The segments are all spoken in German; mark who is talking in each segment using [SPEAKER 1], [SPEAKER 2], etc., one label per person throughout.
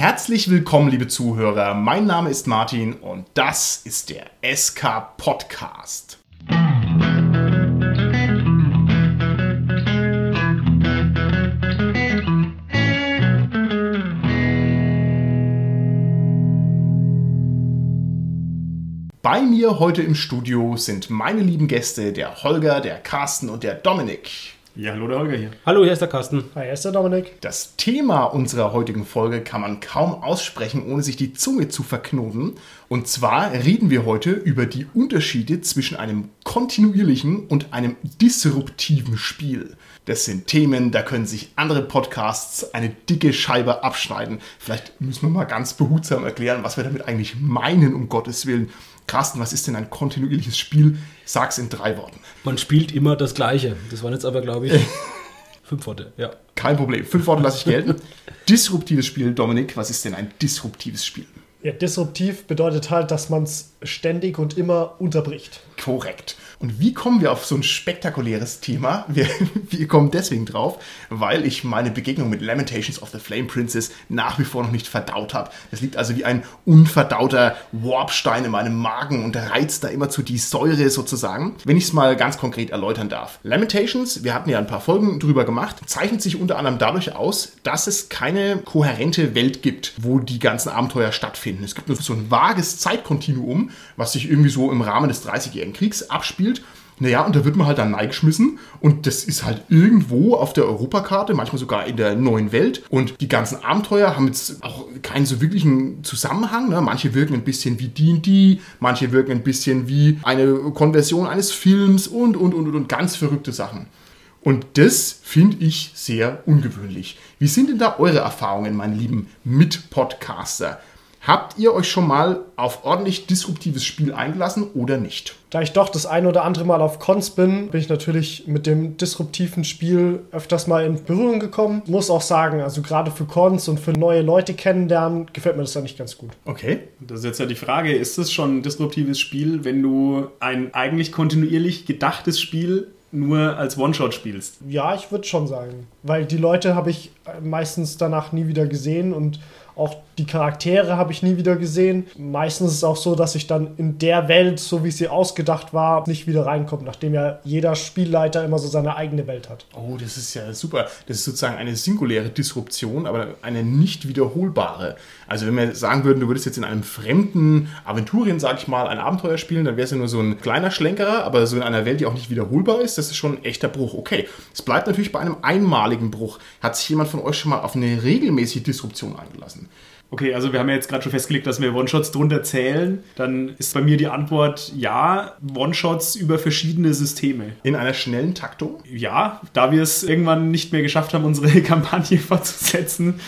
[SPEAKER 1] Herzlich willkommen, liebe Zuhörer. Mein Name ist Martin und das ist der SK Podcast. Bei mir heute im Studio sind meine lieben Gäste, der Holger, der Carsten und der Dominik.
[SPEAKER 2] Ja, hallo, der Holger hier.
[SPEAKER 3] Hallo, hier ist der Carsten.
[SPEAKER 4] Hi, hier ist der Dominik.
[SPEAKER 1] Das Thema unserer heutigen Folge kann man kaum aussprechen, ohne sich die Zunge zu verknoten. Und zwar reden wir heute über die Unterschiede zwischen einem kontinuierlichen und einem disruptiven Spiel. Das sind Themen, da können sich andere Podcasts eine dicke Scheibe abschneiden. Vielleicht müssen wir mal ganz behutsam erklären, was wir damit eigentlich meinen, um Gottes Willen. Carsten, was ist denn ein kontinuierliches Spiel? Sag's in drei Worten.
[SPEAKER 3] Man spielt immer das Gleiche. Das waren jetzt aber, glaube ich, fünf Worte. Ja.
[SPEAKER 1] Kein Problem. Fünf Worte lasse ich gelten. Disruptives Spiel, Dominik, was ist denn ein disruptives Spiel?
[SPEAKER 4] Ja, disruptiv bedeutet halt, dass man es ständig und immer unterbricht.
[SPEAKER 1] Korrekt. Und wie kommen wir auf so ein spektakuläres Thema? Wir, wir kommen deswegen drauf, weil ich meine Begegnung mit Lamentations of the Flame Princess nach wie vor noch nicht verdaut habe. Das liegt also wie ein unverdauter Warpstein in meinem Magen und reizt da immer zu die Säure sozusagen. Wenn ich es mal ganz konkret erläutern darf. Lamentations, wir hatten ja ein paar Folgen drüber gemacht, zeichnet sich unter anderem dadurch aus, dass es keine kohärente Welt gibt, wo die ganzen Abenteuer stattfinden. Es gibt nur so ein vages Zeitkontinuum, was sich irgendwie so im Rahmen des 30-jährigen Kriegs abspielt naja, und da wird man halt dann neigeschmissen und das ist halt irgendwo auf der Europakarte, manchmal sogar in der neuen Welt. Und die ganzen Abenteuer haben jetzt auch keinen so wirklichen Zusammenhang. Ne? Manche wirken ein bisschen wie D&D, manche wirken ein bisschen wie eine Konversion eines Films und, und, und, und, ganz verrückte Sachen. Und das finde ich sehr ungewöhnlich. Wie sind denn da eure Erfahrungen, meine lieben Mitpodcaster? Habt ihr euch schon mal auf ordentlich disruptives Spiel eingelassen oder nicht?
[SPEAKER 4] Da ich doch das ein oder andere Mal auf Cons bin, bin ich natürlich mit dem disruptiven Spiel öfters mal in Berührung gekommen. Muss auch sagen, also gerade für Cons und für neue Leute kennenlernen, gefällt mir das da nicht ganz gut.
[SPEAKER 2] Okay. Das ist jetzt ja die Frage, ist es schon ein disruptives Spiel, wenn du ein eigentlich kontinuierlich gedachtes Spiel nur als One-Shot spielst?
[SPEAKER 4] Ja, ich würde schon sagen. Weil die Leute habe ich meistens danach nie wieder gesehen und auch die Charaktere habe ich nie wieder gesehen. Meistens ist es auch so, dass ich dann in der Welt, so wie sie ausgedacht war, nicht wieder reinkomme, nachdem ja jeder Spielleiter immer so seine eigene Welt hat.
[SPEAKER 1] Oh, das ist ja super. Das ist sozusagen eine singuläre Disruption, aber eine nicht wiederholbare. Also wenn wir sagen würden, du würdest jetzt in einem fremden Aventurien, sag ich mal, ein Abenteuer spielen, dann wäre es ja nur so ein kleiner Schlenkerer, aber so in einer Welt, die auch nicht wiederholbar ist, das ist schon ein echter Bruch. Okay, es bleibt natürlich bei einem einmaligen Bruch. Hat sich jemand von euch schon mal auf eine regelmäßige Disruption eingelassen?
[SPEAKER 2] Okay, also wir haben ja jetzt gerade schon festgelegt, dass wir One-Shots drunter zählen. Dann ist bei mir die Antwort ja, One-Shots über verschiedene Systeme.
[SPEAKER 1] In einer schnellen Taktung?
[SPEAKER 2] Ja, da wir es irgendwann nicht mehr geschafft haben, unsere Kampagne fortzusetzen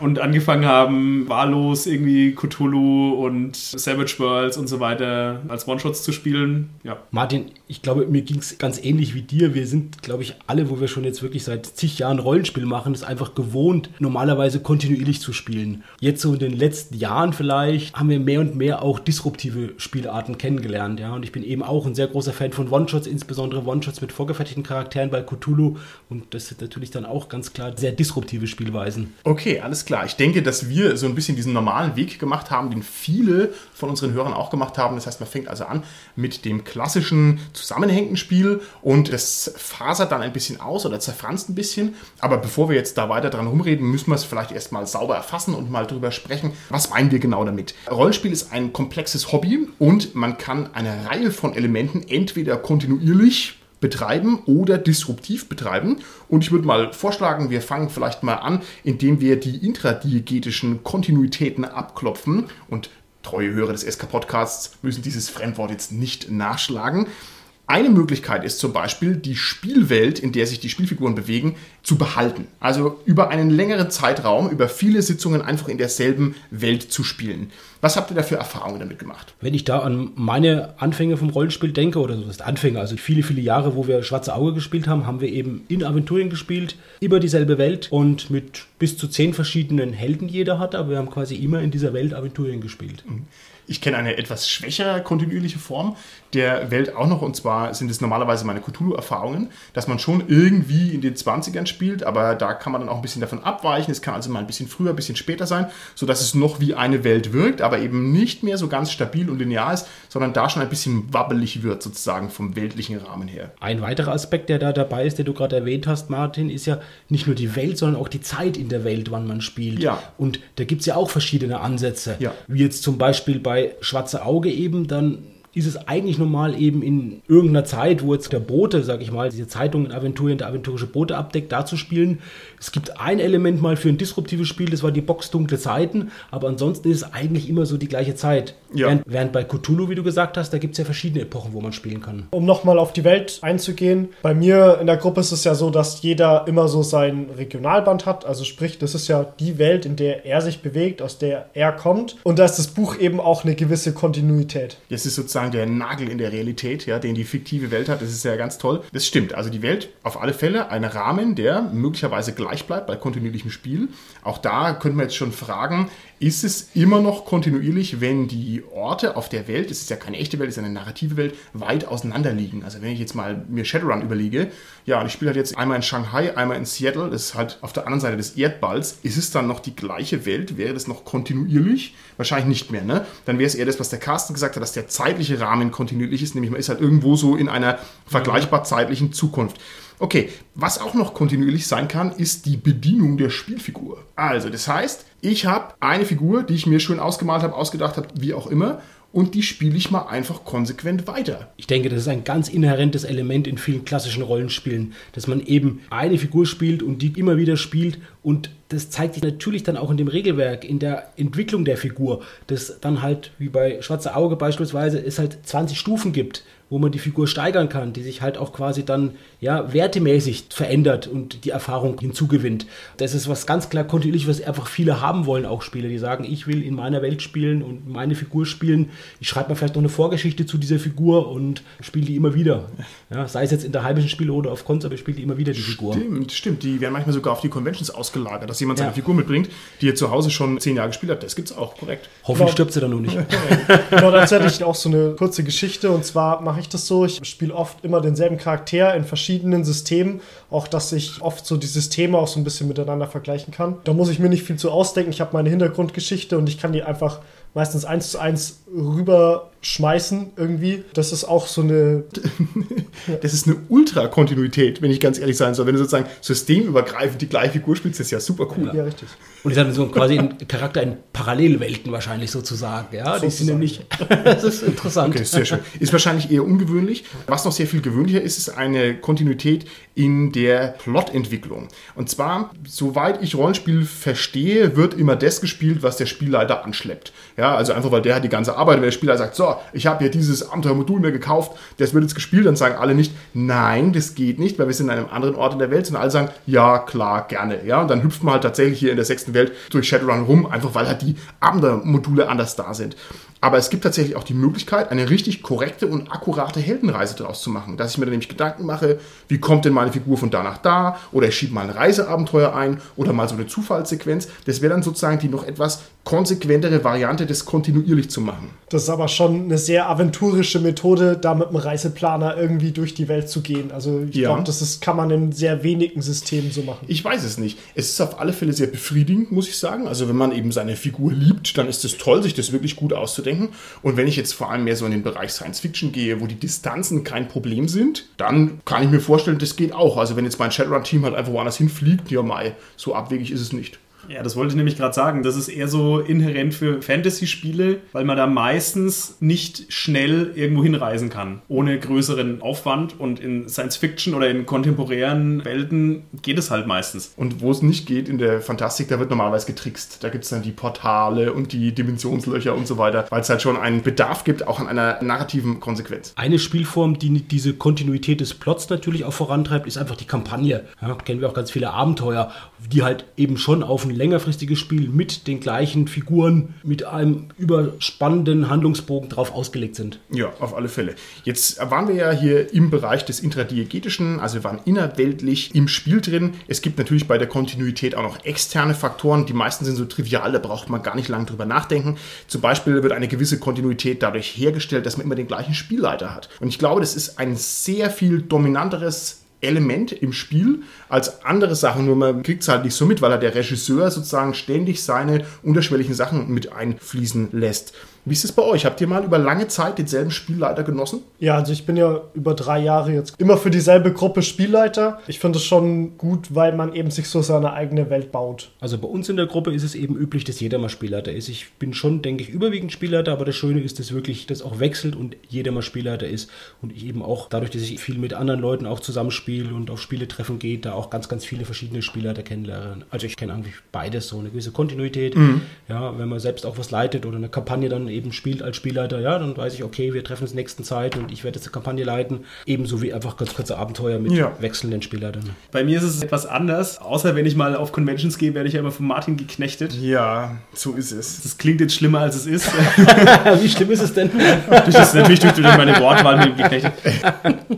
[SPEAKER 2] und angefangen haben, wahllos irgendwie Cthulhu und Savage Worlds und so weiter als One-Shots zu spielen. Ja.
[SPEAKER 3] Martin, ich glaube, mir ging es ganz ähnlich wie dir. Wir sind, glaube ich, alle, wo wir schon jetzt wirklich seit zig Jahren Rollenspiel machen, es einfach gewohnt, normalerweise kontinuierlich zu spielen jetzt so in den letzten Jahren vielleicht haben wir mehr und mehr auch disruptive Spielarten kennengelernt. Ja? Und ich bin eben auch ein sehr großer Fan von One-Shots, insbesondere One-Shots mit vorgefertigten Charakteren bei Cthulhu. Und das sind natürlich dann auch ganz klar sehr disruptive Spielweisen.
[SPEAKER 1] Okay, alles klar. Ich denke, dass wir so ein bisschen diesen normalen Weg gemacht haben, den viele von unseren Hörern auch gemacht haben. Das heißt, man fängt also an mit dem klassischen zusammenhängenden Spiel und das fasert dann ein bisschen aus oder zerfranst ein bisschen. Aber bevor wir jetzt da weiter dran rumreden, müssen wir es vielleicht erstmal sauber erfassen und mal drüber darüber sprechen, was meinen wir genau damit. Rollenspiel ist ein komplexes Hobby und man kann eine Reihe von Elementen entweder kontinuierlich betreiben oder disruptiv betreiben. Und ich würde mal vorschlagen, wir fangen vielleicht mal an, indem wir die intradiegetischen Kontinuitäten abklopfen. Und treue Hörer des SK-Podcasts müssen dieses Fremdwort jetzt nicht nachschlagen. Eine Möglichkeit ist zum Beispiel, die Spielwelt, in der sich die Spielfiguren bewegen, zu behalten. Also über einen längeren Zeitraum, über viele Sitzungen einfach in derselben Welt zu spielen. Was habt ihr da für Erfahrungen damit gemacht?
[SPEAKER 3] Wenn ich da an meine Anfänge vom Rollenspiel denke, oder so das Anfänge, also viele, viele Jahre, wo wir Schwarze Auge gespielt haben, haben wir eben in Aventurien gespielt, über dieselbe Welt und mit bis zu zehn verschiedenen Helden jeder hatte, aber wir haben quasi immer in dieser Welt Aventurien gespielt.
[SPEAKER 1] Mhm. Ich kenne eine etwas schwächere kontinuierliche Form der Welt auch noch, und zwar sind es normalerweise meine Cthulhu-Erfahrungen, dass man schon irgendwie in den 20ern spielt, aber da kann man dann auch ein bisschen davon abweichen. Es kann also mal ein bisschen früher, ein bisschen später sein, sodass es noch wie eine Welt wirkt, aber eben nicht mehr so ganz stabil und linear ist, sondern da schon ein bisschen wabbelig wird, sozusagen vom weltlichen Rahmen her.
[SPEAKER 3] Ein weiterer Aspekt, der da dabei ist, der du gerade erwähnt hast, Martin, ist ja nicht nur die Welt, sondern auch die Zeit in der Welt, wann man spielt.
[SPEAKER 1] Ja.
[SPEAKER 3] Und da gibt es ja auch verschiedene Ansätze.
[SPEAKER 1] Ja.
[SPEAKER 3] Wie jetzt zum Beispiel bei Schwarze Auge eben, dann ist es eigentlich normal eben in irgendeiner Zeit, wo jetzt der Bote, sag ich mal, diese Zeitungen, Aventurien, der aventurische Bote abdeckt, da zu spielen. Es gibt ein Element mal für ein disruptives Spiel, das war die Box Dunkle Zeiten, aber ansonsten ist es eigentlich immer so die gleiche Zeit.
[SPEAKER 1] Ja.
[SPEAKER 3] Während, während bei Cthulhu, wie du gesagt hast, da gibt es ja verschiedene Epochen, wo man spielen kann.
[SPEAKER 4] Um nochmal auf die Welt einzugehen, bei mir in der Gruppe ist es ja so, dass jeder immer so sein Regionalband hat. Also sprich, das ist ja die Welt, in der er sich bewegt, aus der er kommt. Und da ist das Buch eben auch eine gewisse Kontinuität.
[SPEAKER 1] Das ist sozusagen der Nagel in der Realität, ja, den die fiktive Welt hat. Das ist ja ganz toll. Das stimmt. Also die Welt auf alle Fälle ein Rahmen, der möglicherweise gleich bleibt bei kontinuierlichem Spiel. Auch da könnte man jetzt schon fragen, ist es immer noch kontinuierlich, wenn die Orte auf der Welt, es ist ja keine echte Welt, es ist eine narrative Welt, weit auseinander liegen? Also wenn ich jetzt mal mir Shadowrun überlege, ja, ich spiele halt jetzt einmal in Shanghai, einmal in Seattle, das ist halt auf der anderen Seite des Erdballs, ist es dann noch die gleiche Welt? Wäre das noch kontinuierlich? Wahrscheinlich nicht mehr, ne? Dann wäre es eher das, was der Carsten gesagt hat, dass der zeitliche Rahmen kontinuierlich ist, nämlich man ist halt irgendwo so in einer vergleichbar zeitlichen Zukunft. Okay, was auch noch kontinuierlich sein kann, ist die Bedienung der Spielfigur. Also, das heißt, ich habe eine Figur, die ich mir schön ausgemalt habe, ausgedacht habe, wie auch immer, und die spiele ich mal einfach konsequent weiter.
[SPEAKER 3] Ich denke, das ist ein ganz inhärentes Element in vielen klassischen Rollenspielen, dass man eben eine Figur spielt und die immer wieder spielt und das zeigt sich natürlich dann auch in dem Regelwerk, in der Entwicklung der Figur, dass dann halt, wie bei Schwarze Auge beispielsweise, es halt 20 Stufen gibt, wo man die Figur steigern kann, die sich halt auch quasi dann ja wertemäßig verändert und die Erfahrung hinzugewinnt. Das ist was ganz klar kontinuierlich, was einfach viele haben wollen, auch Spieler, die sagen, ich will in meiner Welt spielen und meine Figur spielen. Ich schreibe mir vielleicht noch eine Vorgeschichte zu dieser Figur und spiele die immer wieder. Ja, sei es jetzt in der heimischen Spiele oder auf Cons, aber ich spiele die immer wieder die Figur.
[SPEAKER 1] Stimmt, stimmt. Die werden manchmal sogar auf die Conventions ausgelagert, dass jemand seine
[SPEAKER 3] Ja.
[SPEAKER 1] Figur mitbringt, die er zu Hause schon zehn Jahre gespielt hat. Das gibt's auch, korrekt.
[SPEAKER 3] Hoffentlich stirbt sie dann nur nicht.
[SPEAKER 4] Genau, dazu hätte ich auch so eine kurze Geschichte. Und zwar mache ich das so, ich spiele oft immer denselben Charakter in verschiedenen Systemen. Auch, dass ich oft so die Systeme auch so ein bisschen miteinander vergleichen kann. Da muss ich mir nicht viel zu ausdenken. Ich habe meine Hintergrundgeschichte und ich kann die einfach meistens eins zu eins rüberschmeißen irgendwie. Das ist auch so eine
[SPEAKER 1] Das ist eine Ultra-Kontinuität, wenn ich ganz ehrlich sein soll. Wenn du sozusagen systemübergreifend die gleiche Figur spielst, ist ja super cool.
[SPEAKER 4] Ja, richtig.
[SPEAKER 3] Und die sind so quasi ein Charakter in Parallelwelten wahrscheinlich sozusagen. Ja, die sind nämlich. das ist interessant.
[SPEAKER 1] Okay, sehr schön. Ist wahrscheinlich eher ungewöhnlich. Was noch sehr viel gewöhnlicher ist, ist eine Kontinuität in der Plotentwicklung. Und zwar, soweit ich Rollenspiel verstehe, wird immer das gespielt, was der Spielleiter anschleppt. Ja, also einfach, weil der hat die ganze Arbeit, wenn der Spieler sagt, so, ich habe hier dieses Abenteuermodul mir gekauft, das wird jetzt gespielt, dann sagen alle nicht, nein, das geht nicht, weil wir sind an einem anderen Ort in der Welt, sondern alle sagen, ja, klar, gerne. Ja, und dann hüpft man halt tatsächlich hier in der sechsten Welt durch Shadowrun rum, einfach weil halt die Abenteuermodule anders da sind. Aber es gibt tatsächlich auch die Möglichkeit, eine richtig korrekte und akkurate Heldenreise daraus zu machen. Dass ich mir dann nämlich Gedanken mache, wie kommt denn meine Figur von da nach da? Oder ich schiebe mal ein Reiseabenteuer ein oder mal so eine Zufallssequenz. Das wäre dann sozusagen die noch etwas konsequentere Variante, das kontinuierlich zu machen.
[SPEAKER 4] Das ist aber schon eine sehr aventurische Methode, da mit einem Reiseplaner irgendwie durch die Welt zu gehen. Also ich
[SPEAKER 1] Ja.
[SPEAKER 4] glaube, das ist, kann man in sehr wenigen Systemen so machen.
[SPEAKER 1] Ich weiß es nicht. Es ist auf alle Fälle sehr befriedigend, muss ich sagen. Also wenn man eben seine Figur liebt, dann ist es toll, sich das wirklich gut auszudenken. Und wenn ich jetzt vor allem mehr so in den Bereich Science Fiction gehe, wo die Distanzen kein Problem sind, dann kann ich mir vorstellen, das geht auch. Also wenn jetzt mein Shadowrun-Team halt einfach woanders hinfliegt, ja mai, so abwegig ist es nicht.
[SPEAKER 2] Ja, das wollte ich nämlich gerade sagen. Das ist eher so inhärent für Fantasy-Spiele, weil man da meistens nicht schnell irgendwo hinreisen kann, ohne größeren Aufwand. Und in Science-Fiction oder in kontemporären Welten geht es halt meistens.
[SPEAKER 1] Und wo es nicht geht in der Fantastik, da wird normalerweise getrickst. Da gibt es dann die Portale und die Dimensionslöcher und so weiter, weil es halt schon einen Bedarf gibt, auch an einer narrativen Konsequenz.
[SPEAKER 3] Eine Spielform, die diese Kontinuität des Plots natürlich auch vorantreibt, ist einfach die Kampagne. Ja, kennen wir auch ganz viele Abenteuer, die halt eben schon auf ein längerfristiges Spiel mit den gleichen Figuren, mit einem überspannenden Handlungsbogen drauf ausgelegt sind.
[SPEAKER 1] Ja, auf alle Fälle. Jetzt waren wir ja hier im Bereich des Intradiegetischen, also wir waren innerweltlich im Spiel drin. Es gibt natürlich bei der Kontinuität auch noch externe Faktoren. Die meisten sind so trivial, da braucht man gar nicht lange drüber nachdenken. Zum Beispiel wird eine gewisse Kontinuität dadurch hergestellt, dass man immer den gleichen Spielleiter hat. Und ich glaube, das ist ein sehr viel dominanteres Element im Spiel als andere Sachen, nur man kriegt es halt nicht so mit, weil er der Regisseur sozusagen ständig seine unterschwelligen Sachen mit einfließen lässt. Wie ist es bei euch? Habt ihr mal über lange Zeit denselben Spielleiter genossen?
[SPEAKER 4] Ja, also ich bin ja über drei Jahre jetzt immer für dieselbe Gruppe Spielleiter. Ich finde es schon gut, weil man eben sich so seine eigene Welt baut.
[SPEAKER 3] Also bei uns in der Gruppe ist es eben üblich, dass jeder mal Spielleiter ist. Ich bin schon, denke ich, überwiegend Spielleiter, aber das Schöne ist, dass wirklich das auch wechselt und jeder mal Spielleiter ist und ich eben auch dadurch, dass ich viel mit anderen Leuten auch zusammenspiele und auf Spieletreffen gehe, da auch ganz, ganz viele verschiedene Spielleiter kennenlerne. Also ich kenne eigentlich beides, so eine gewisse Kontinuität.
[SPEAKER 1] Mhm.
[SPEAKER 3] Ja, wenn man selbst auch was leitet oder eine Kampagne dann eben spielt als Spielleiter, ja, dann weiß ich, okay, wir treffen uns nächsten Zeit und ich werde jetzt eine Kampagne leiten. Ebenso wie einfach ganz kurze Abenteuer mit
[SPEAKER 1] Ja.
[SPEAKER 3] wechselnden Spielleitern.
[SPEAKER 2] Bei mir ist es etwas anders. Außer wenn ich mal auf Conventions gehe, werde ich ja immer von Martin geknechtet.
[SPEAKER 1] Ja, so ist es.
[SPEAKER 2] Das klingt jetzt schlimmer, als es ist.
[SPEAKER 3] wie schlimm ist es denn?
[SPEAKER 2] das, natürlich durch, meine Wortwahl mit dem geknechtet.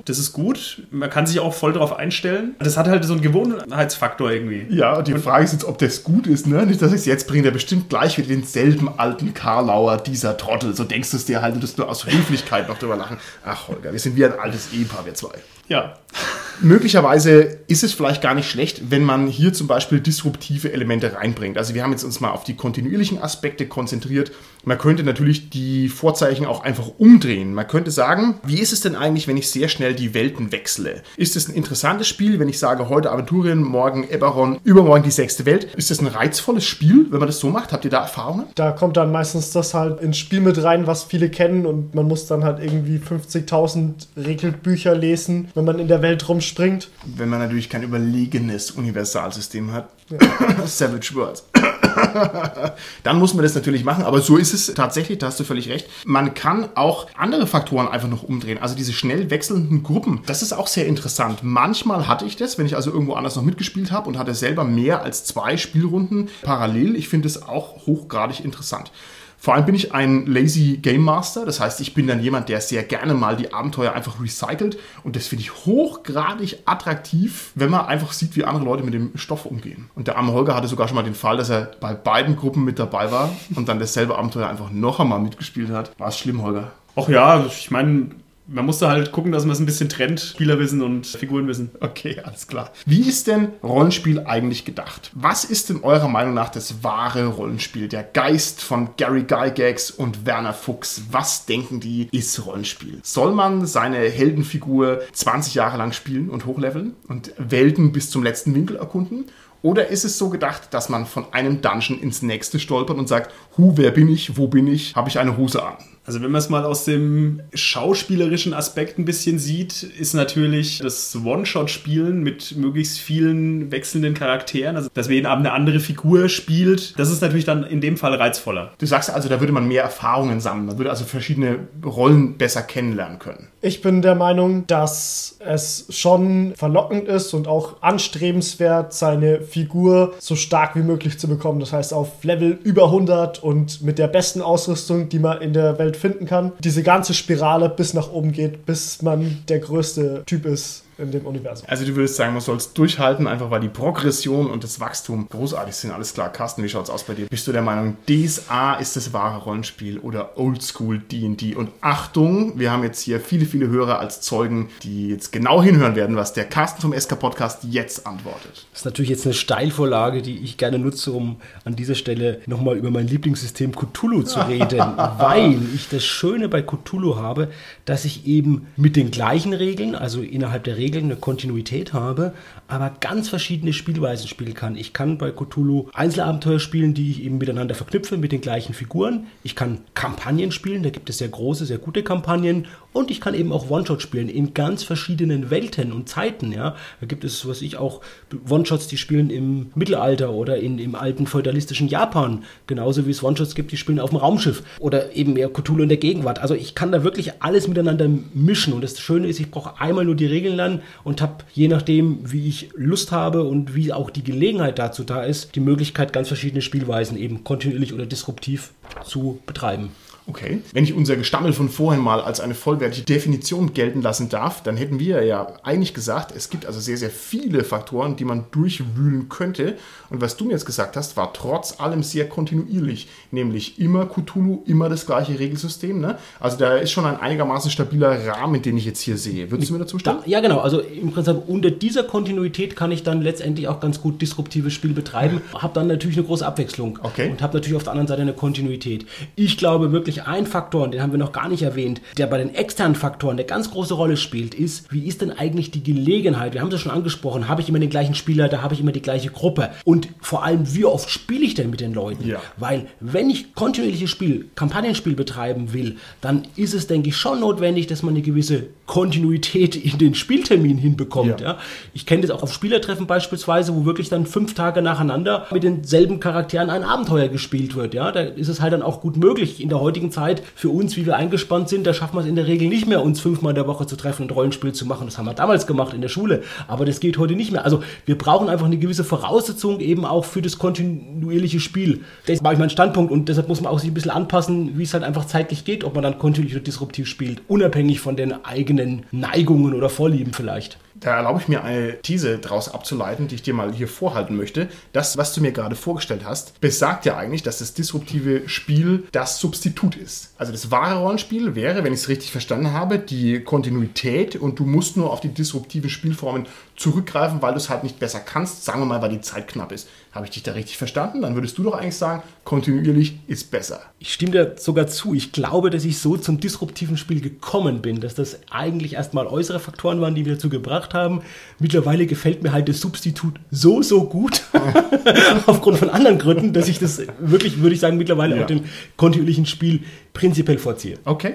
[SPEAKER 2] Das ist gut. Man kann sich auch voll darauf einstellen. Das hat halt so einen Gewohnheitsfaktor irgendwie.
[SPEAKER 1] Ja, und die Frage ist jetzt, ob das gut ist, ne? Nicht, dass ich es jetzt bringe, der bestimmt gleich wieder denselben alten Karlauer, dieser Trottel. So denkst du es dir halt und das nur aus Höflichkeit noch drüber lachen. Ach, Holger, wir sind wie ein altes Ehepaar, wir zwei.
[SPEAKER 2] Ja.
[SPEAKER 1] Möglicherweise ist es vielleicht gar nicht schlecht, wenn man hier zum Beispiel disruptive Elemente reinbringt. Also wir haben jetzt uns mal auf die kontinuierlichen Aspekte konzentriert. Man könnte natürlich die Vorzeichen auch einfach umdrehen. Man könnte sagen, wie ist es denn eigentlich, wenn ich sehr schnell die Welten wechsle? Ist es ein interessantes Spiel, wenn ich sage, heute Aventurien, morgen Eberron, übermorgen die sechste Welt? Ist das ein reizvolles Spiel, wenn man das so macht? Habt ihr da Erfahrungen?
[SPEAKER 4] Da kommt dann meistens das halt ins Spiel mit rein, was viele kennen und man muss dann halt irgendwie 50.000 Regelbücher lesen, wenn man in der Welt rumspringt.
[SPEAKER 1] Wenn man natürlich kein überlegenes Universalsystem hat. Savage Worlds. Dann muss man das natürlich machen, aber so ist es tatsächlich, da hast du völlig recht. Man kann auch andere Faktoren einfach noch umdrehen. Also diese schnell wechselnden Gruppen, das ist auch sehr interessant. Manchmal hatte ich das, wenn ich also irgendwo anders noch mitgespielt habe und hatte selber mehr als zwei Spielrunden parallel. Ich finde es auch hochgradig interessant. Vor allem bin ich ein lazy Game Master, das heißt, ich bin dann jemand, der sehr gerne mal die Abenteuer einfach recycelt und das finde ich hochgradig attraktiv, wenn man einfach sieht, wie andere Leute mit dem Stoff umgehen. Und der arme Holger hatte sogar schon mal den Fall, dass er bei beiden Gruppen mit dabei war und dann dasselbe Abenteuer einfach noch einmal mitgespielt hat. War es schlimm, Holger?
[SPEAKER 2] Ach ja, ich meine, man musste halt gucken, dass man es ein bisschen trennt. Spielerwissen und Figurenwissen.
[SPEAKER 1] Okay, alles klar. Wie ist denn Rollenspiel eigentlich gedacht? Was ist in eurer Meinung nach das wahre Rollenspiel? Der Geist von Gary Gygax und Werner Fuchs. Was denken die, ist Rollenspiel? Soll man seine Heldenfigur 20 Jahre lang spielen und hochleveln und Welten bis zum letzten Winkel erkunden? Oder ist es so gedacht, dass man von einem Dungeon ins nächste stolpert und sagt, hu, wer bin ich, wo bin ich, habe ich eine Hose an?
[SPEAKER 2] Also wenn man es mal aus dem schauspielerischen Aspekt ein bisschen sieht, ist natürlich das One-Shot-Spielen mit möglichst vielen wechselnden Charakteren, also dass wir jeden Abend eine andere Figur spielt, das ist natürlich dann in dem Fall reizvoller.
[SPEAKER 1] Du sagst also, da würde man mehr Erfahrungen sammeln, man würde also verschiedene Rollen besser kennenlernen können.
[SPEAKER 4] Ich bin der Meinung, dass es schon verlockend ist und auch anstrebenswert, seine Figur so stark wie möglich zu bekommen. Das heißt, auf Level über 100 und mit der besten Ausrüstung, die man in der Welt finden kann, diese ganze Spirale bis nach oben geht, bis man der größte Typ ist in dem Universum.
[SPEAKER 1] Also du würdest sagen, man soll es durchhalten, einfach weil die Progression und das Wachstum großartig sind. Alles klar. Carsten, wie schaut's aus bei dir? Bist du der Meinung, DSA ist das wahre Rollenspiel oder Oldschool D&D? Und Achtung, wir haben jetzt hier viele, viele Hörer als Zeugen, die jetzt genau hinhören werden, was der Carsten vom SK Podcast jetzt antwortet.
[SPEAKER 3] Das ist natürlich jetzt eine Steilvorlage, die ich gerne nutze, um an dieser Stelle nochmal über mein Lieblingssystem Cthulhu zu reden, weil ich das Schöne bei Cthulhu habe, dass ich eben mit den gleichen Regeln, also innerhalb der Regeln, eine Kontinuität habe, aber ganz verschiedene Spielweisen spielen kann. Ich kann bei Cthulhu Einzelabenteuer spielen, die ich eben miteinander verknüpfe mit den gleichen Figuren. Ich kann Kampagnen spielen, da gibt es sehr große, sehr gute Kampagnen. Und ich kann eben auch One-Shot spielen in ganz verschiedenen Welten und Zeiten. Ja, da gibt es, was ich auch One-Shots, die spielen im Mittelalter oder in, im alten feudalistischen Japan, genauso wie es One-Shots gibt, die spielen auf dem Raumschiff oder eben mehr Cthulhu in der Gegenwart. Also ich kann da wirklich alles miteinander mischen. Und das Schöne ist, ich brauche einmal nur die Regeln lernen und habe je nachdem, wie ich Lust habe und wie auch die Gelegenheit dazu da ist, die Möglichkeit, ganz verschiedene Spielweisen eben kontinuierlich oder disruptiv zu betreiben.
[SPEAKER 1] Okay. Wenn ich unser Gestammel von vorhin mal als eine vollwertige Definition gelten lassen darf, dann hätten wir ja eigentlich gesagt, es gibt also sehr, sehr viele Faktoren, die man durchwühlen könnte. Und was du mir jetzt gesagt hast, war trotz allem sehr kontinuierlich. Nämlich immer Cthulhu, immer das gleiche Regelsystem. Ne? Also da ist schon ein einigermaßen stabiler Rahmen, den ich jetzt hier sehe. Würdest du mir dazu stimmen?
[SPEAKER 3] Ja, genau. Also im Prinzip unter dieser Kontinuität kann ich dann letztendlich auch ganz gut disruptives Spiel betreiben. Habe dann natürlich eine große Abwechslung.
[SPEAKER 1] Okay.
[SPEAKER 3] Und habe natürlich auf der anderen Seite eine Kontinuität. Ich glaube wirklich ein Faktor, und den haben wir noch gar nicht erwähnt, der bei den externen Faktoren eine ganz große Rolle spielt, ist, wie ist denn eigentlich die Gelegenheit? Wir haben es schon angesprochen. Habe ich immer den gleichen Spieler, da habe ich immer die gleiche Gruppe. Und vor allem, wie oft spiele ich denn mit den Leuten?
[SPEAKER 1] Ja.
[SPEAKER 3] Weil wenn ich kontinuierliches Spiel, Kampagnenspiel betreiben will, dann ist es, denke ich, schon notwendig, dass man eine gewisse Kontinuität in den Spieltermin hinbekommt.
[SPEAKER 1] Ja.
[SPEAKER 3] Ja. Ich kenne das auch auf Spielertreffen beispielsweise, wo wirklich dann fünf Tage nacheinander mit denselben Charakteren ein Abenteuer gespielt wird. Ja. Da ist es halt dann auch gut möglich in der heutigen Zeit für uns, wie wir eingespannt sind, da schaffen wir es in der Regel nicht mehr, uns fünfmal in der Woche zu treffen und Rollenspiel zu machen. Das haben wir damals gemacht in der Schule, aber das geht heute nicht mehr. Also wir brauchen einfach eine gewisse Voraussetzung eben auch für das kontinuierliche Spiel. Das war ich mein Standpunkt und deshalb muss man auch sich ein bisschen anpassen, wie es halt einfach zeitlich geht, ob man dann kontinuierlich oder disruptiv spielt, unabhängig von den eigenen Neigungen oder Vorlieben vielleicht.
[SPEAKER 1] Da erlaube ich mir eine These daraus abzuleiten, die ich dir mal hier vorhalten möchte. Das, was du mir gerade vorgestellt hast, besagt ja eigentlich, dass das disruptive Spiel das Substitut ist. Also das wahre Rollenspiel wäre, wenn ich es richtig verstanden habe, die Kontinuität und du musst nur auf die disruptiven Spielformen zurückgreifen, weil du es halt nicht besser kannst. Sagen wir mal, weil die Zeit knapp ist. Habe ich dich da richtig verstanden? Dann würdest du doch eigentlich sagen, kontinuierlich ist besser.
[SPEAKER 3] Ich stimme dir sogar zu. Ich glaube, dass ich so zum disruptiven Spiel gekommen bin, dass das eigentlich erstmal äußere Faktoren waren, die wir dazu gebracht haben. Mittlerweile gefällt mir halt das Substitut so, so gut, aufgrund von anderen Gründen, dass ich das wirklich, würde ich sagen, mittlerweile
[SPEAKER 1] Ja.
[SPEAKER 3] auch dem kontinuierlichen Spiel prinzipiell vorziehe.
[SPEAKER 1] Okay.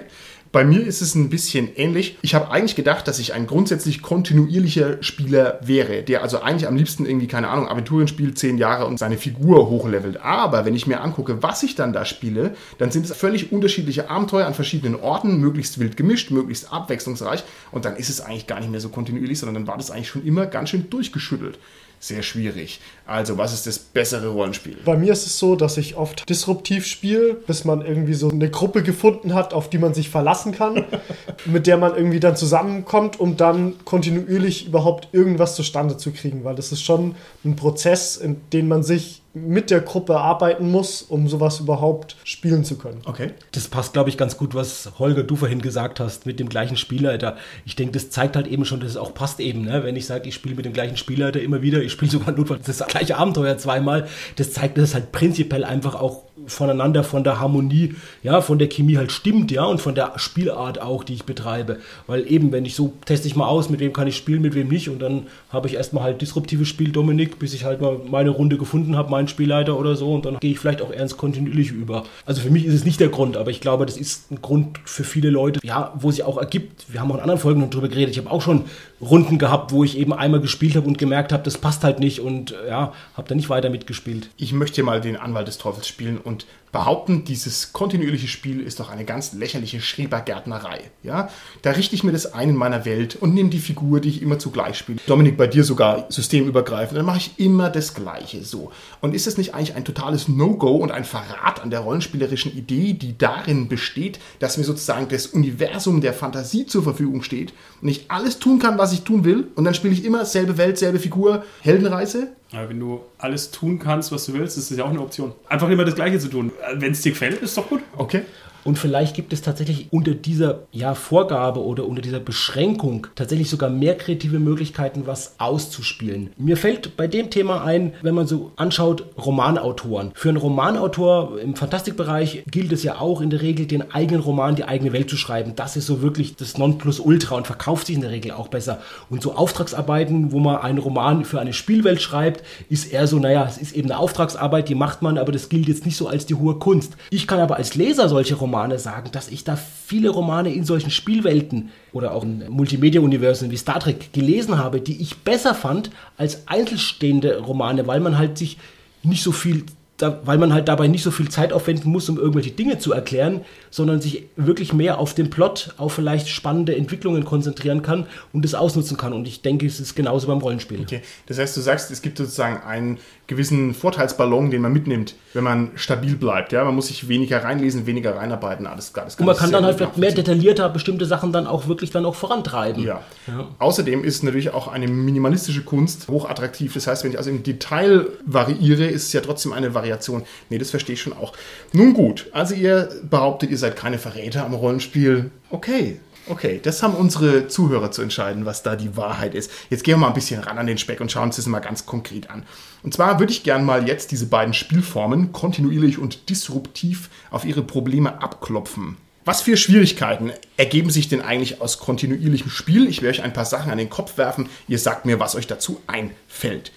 [SPEAKER 1] Bei mir ist es ein bisschen ähnlich. Ich habe eigentlich gedacht, dass ich ein grundsätzlich kontinuierlicher Spieler wäre, der also eigentlich am liebsten irgendwie, keine Ahnung, Aventurien spielt, zehn Jahre und seine Figur hochlevelt. Aber wenn ich mir angucke, was ich dann da spiele, dann sind es völlig unterschiedliche Abenteuer an verschiedenen Orten, möglichst wild gemischt, möglichst abwechslungsreich. Und dann ist es eigentlich gar nicht mehr so kontinuierlich, sondern dann war das eigentlich schon immer ganz schön durchgeschüttelt. Sehr schwierig. Also, was ist das bessere Rollenspiel?
[SPEAKER 4] Bei mir ist es so, dass ich oft disruptiv spiele, bis man irgendwie so eine Gruppe gefunden hat, auf die man sich verlassen kann, mit der man irgendwie dann zusammenkommt, um dann kontinuierlich überhaupt irgendwas zustande zu kriegen. Weil das ist schon ein Prozess, in den man sich mit der Gruppe arbeiten muss, um sowas überhaupt spielen zu können.
[SPEAKER 1] Okay.
[SPEAKER 3] Das passt, glaube ich, ganz gut, was Holger, du vorhin gesagt hast, mit dem gleichen Spielleiter. Ich denke, das zeigt halt eben schon, dass es auch passt eben. Ne? Wenn ich sage, ich spiele mit dem gleichen Spielleiter immer wieder, ich spiele sogar notfalls das gleiche Abenteuer zweimal, das zeigt, dass es halt prinzipiell einfach auch voneinander, von der Harmonie, ja, von der Chemie halt stimmt, ja, und von der Spielart auch, die ich betreibe. Weil eben, wenn ich so teste ich mal aus, mit wem kann ich spielen, mit wem nicht, und dann habe ich erstmal halt disruptives Spiel Dominik, bis ich halt mal meine Runde gefunden habe, meinen Spielleiter oder so, und dann gehe ich vielleicht auch eher ins Kontinuierliche über. Also für mich ist es nicht der Grund, aber ich glaube, das ist ein Grund für viele Leute, ja, wo sich auch ergibt. Wir haben auch in anderen Folgen drüber geredet. Ich habe auch schon Runden gehabt, wo ich eben einmal gespielt habe und gemerkt habe, das passt halt nicht und äh, ja, habe da nicht weiter mitgespielt.
[SPEAKER 1] Ich möchte mal den Anwalt des Teufels spielen und behaupten, dieses kontinuierliche Spiel ist doch eine ganz lächerliche Schrebergärtnerei. Ja? Da richte ich mir das ein in meiner Welt und nehme die Figur, die ich immer zugleich spiele. Dominik, bei dir sogar systemübergreifend. Dann mache ich immer das Gleiche so. Und ist das nicht eigentlich ein totales No-Go und ein Verrat an der rollenspielerischen Idee, die darin besteht, dass mir sozusagen das Universum der Fantasie zur Verfügung steht und ich alles tun kann, was ich tun will und dann spiele ich immer selbe Welt, selbe Figur, Heldenreise?
[SPEAKER 2] Ja, wenn du alles tun kannst, was du willst, ist das ja auch eine Option. Einfach immer das Gleiche zu tun. Wenn es dir gefällt, ist doch gut.
[SPEAKER 1] Okay.
[SPEAKER 3] Und vielleicht gibt es tatsächlich unter dieser ja, Vorgabe oder unter dieser Beschränkung tatsächlich sogar mehr kreative Möglichkeiten, was auszuspielen. Mir fällt bei dem Thema ein, wenn man so anschaut, Romanautoren. Für einen Romanautor im Fantastikbereich gilt es ja auch in der Regel, den eigenen Roman, die eigene Welt zu schreiben. Das ist so wirklich das Nonplusultra und verkauft sich in der Regel auch besser. Und so Auftragsarbeiten, wo man einen Roman für eine Spielwelt schreibt, ist eher so, naja, es ist eben eine Auftragsarbeit, die macht man, aber das gilt jetzt nicht so als die hohe Kunst. Ich kann aber als Leser solche Romane sagen, dass ich da viele Romane in solchen Spielwelten oder auch in Multimedia-Universen wie Star Trek gelesen habe, die ich besser fand als einzelstehende Romane, weil man halt sich nicht so viel weil man halt dabei nicht so viel Zeit aufwenden muss, um irgendwelche Dinge zu erklären, sondern sich wirklich mehr auf den Plot, auf vielleicht spannende Entwicklungen konzentrieren kann und das ausnutzen kann. Und ich denke, es ist genauso beim Rollenspiel.
[SPEAKER 1] Okay, das heißt, du sagst, es gibt sozusagen einen gewissen Vorteilsballon, den man mitnimmt, wenn man stabil bleibt. Ja, man muss sich weniger reinlesen, weniger reinarbeiten. Alles, alles
[SPEAKER 3] Und man kann dann halt vielleicht mehr detaillierter bestimmte Sachen dann auch wirklich dann auch vorantreiben.
[SPEAKER 1] Ja. ja. Außerdem ist natürlich auch eine minimalistische Kunst hochattraktiv. Das heißt, wenn ich also im Detail variiere, ist es ja trotzdem eine Variation. Nee, das verstehe ich schon auch. Nun gut, also ihr behauptet, ihr seid keine Verräter am Rollenspiel. Okay, Okay, das haben unsere Zuhörer zu entscheiden, was da die Wahrheit ist. Jetzt gehen wir mal ein bisschen ran an den Speck und schauen uns das mal ganz konkret an. Und zwar würde ich gern mal jetzt diese beiden Spielformen kontinuierlich und disruptiv auf ihre Probleme abklopfen. Was für Schwierigkeiten ergeben sich denn eigentlich aus kontinuierlichem Spiel? Ich werde euch ein paar Sachen an den Kopf werfen. Ihr sagt mir, was euch dazu einfällt.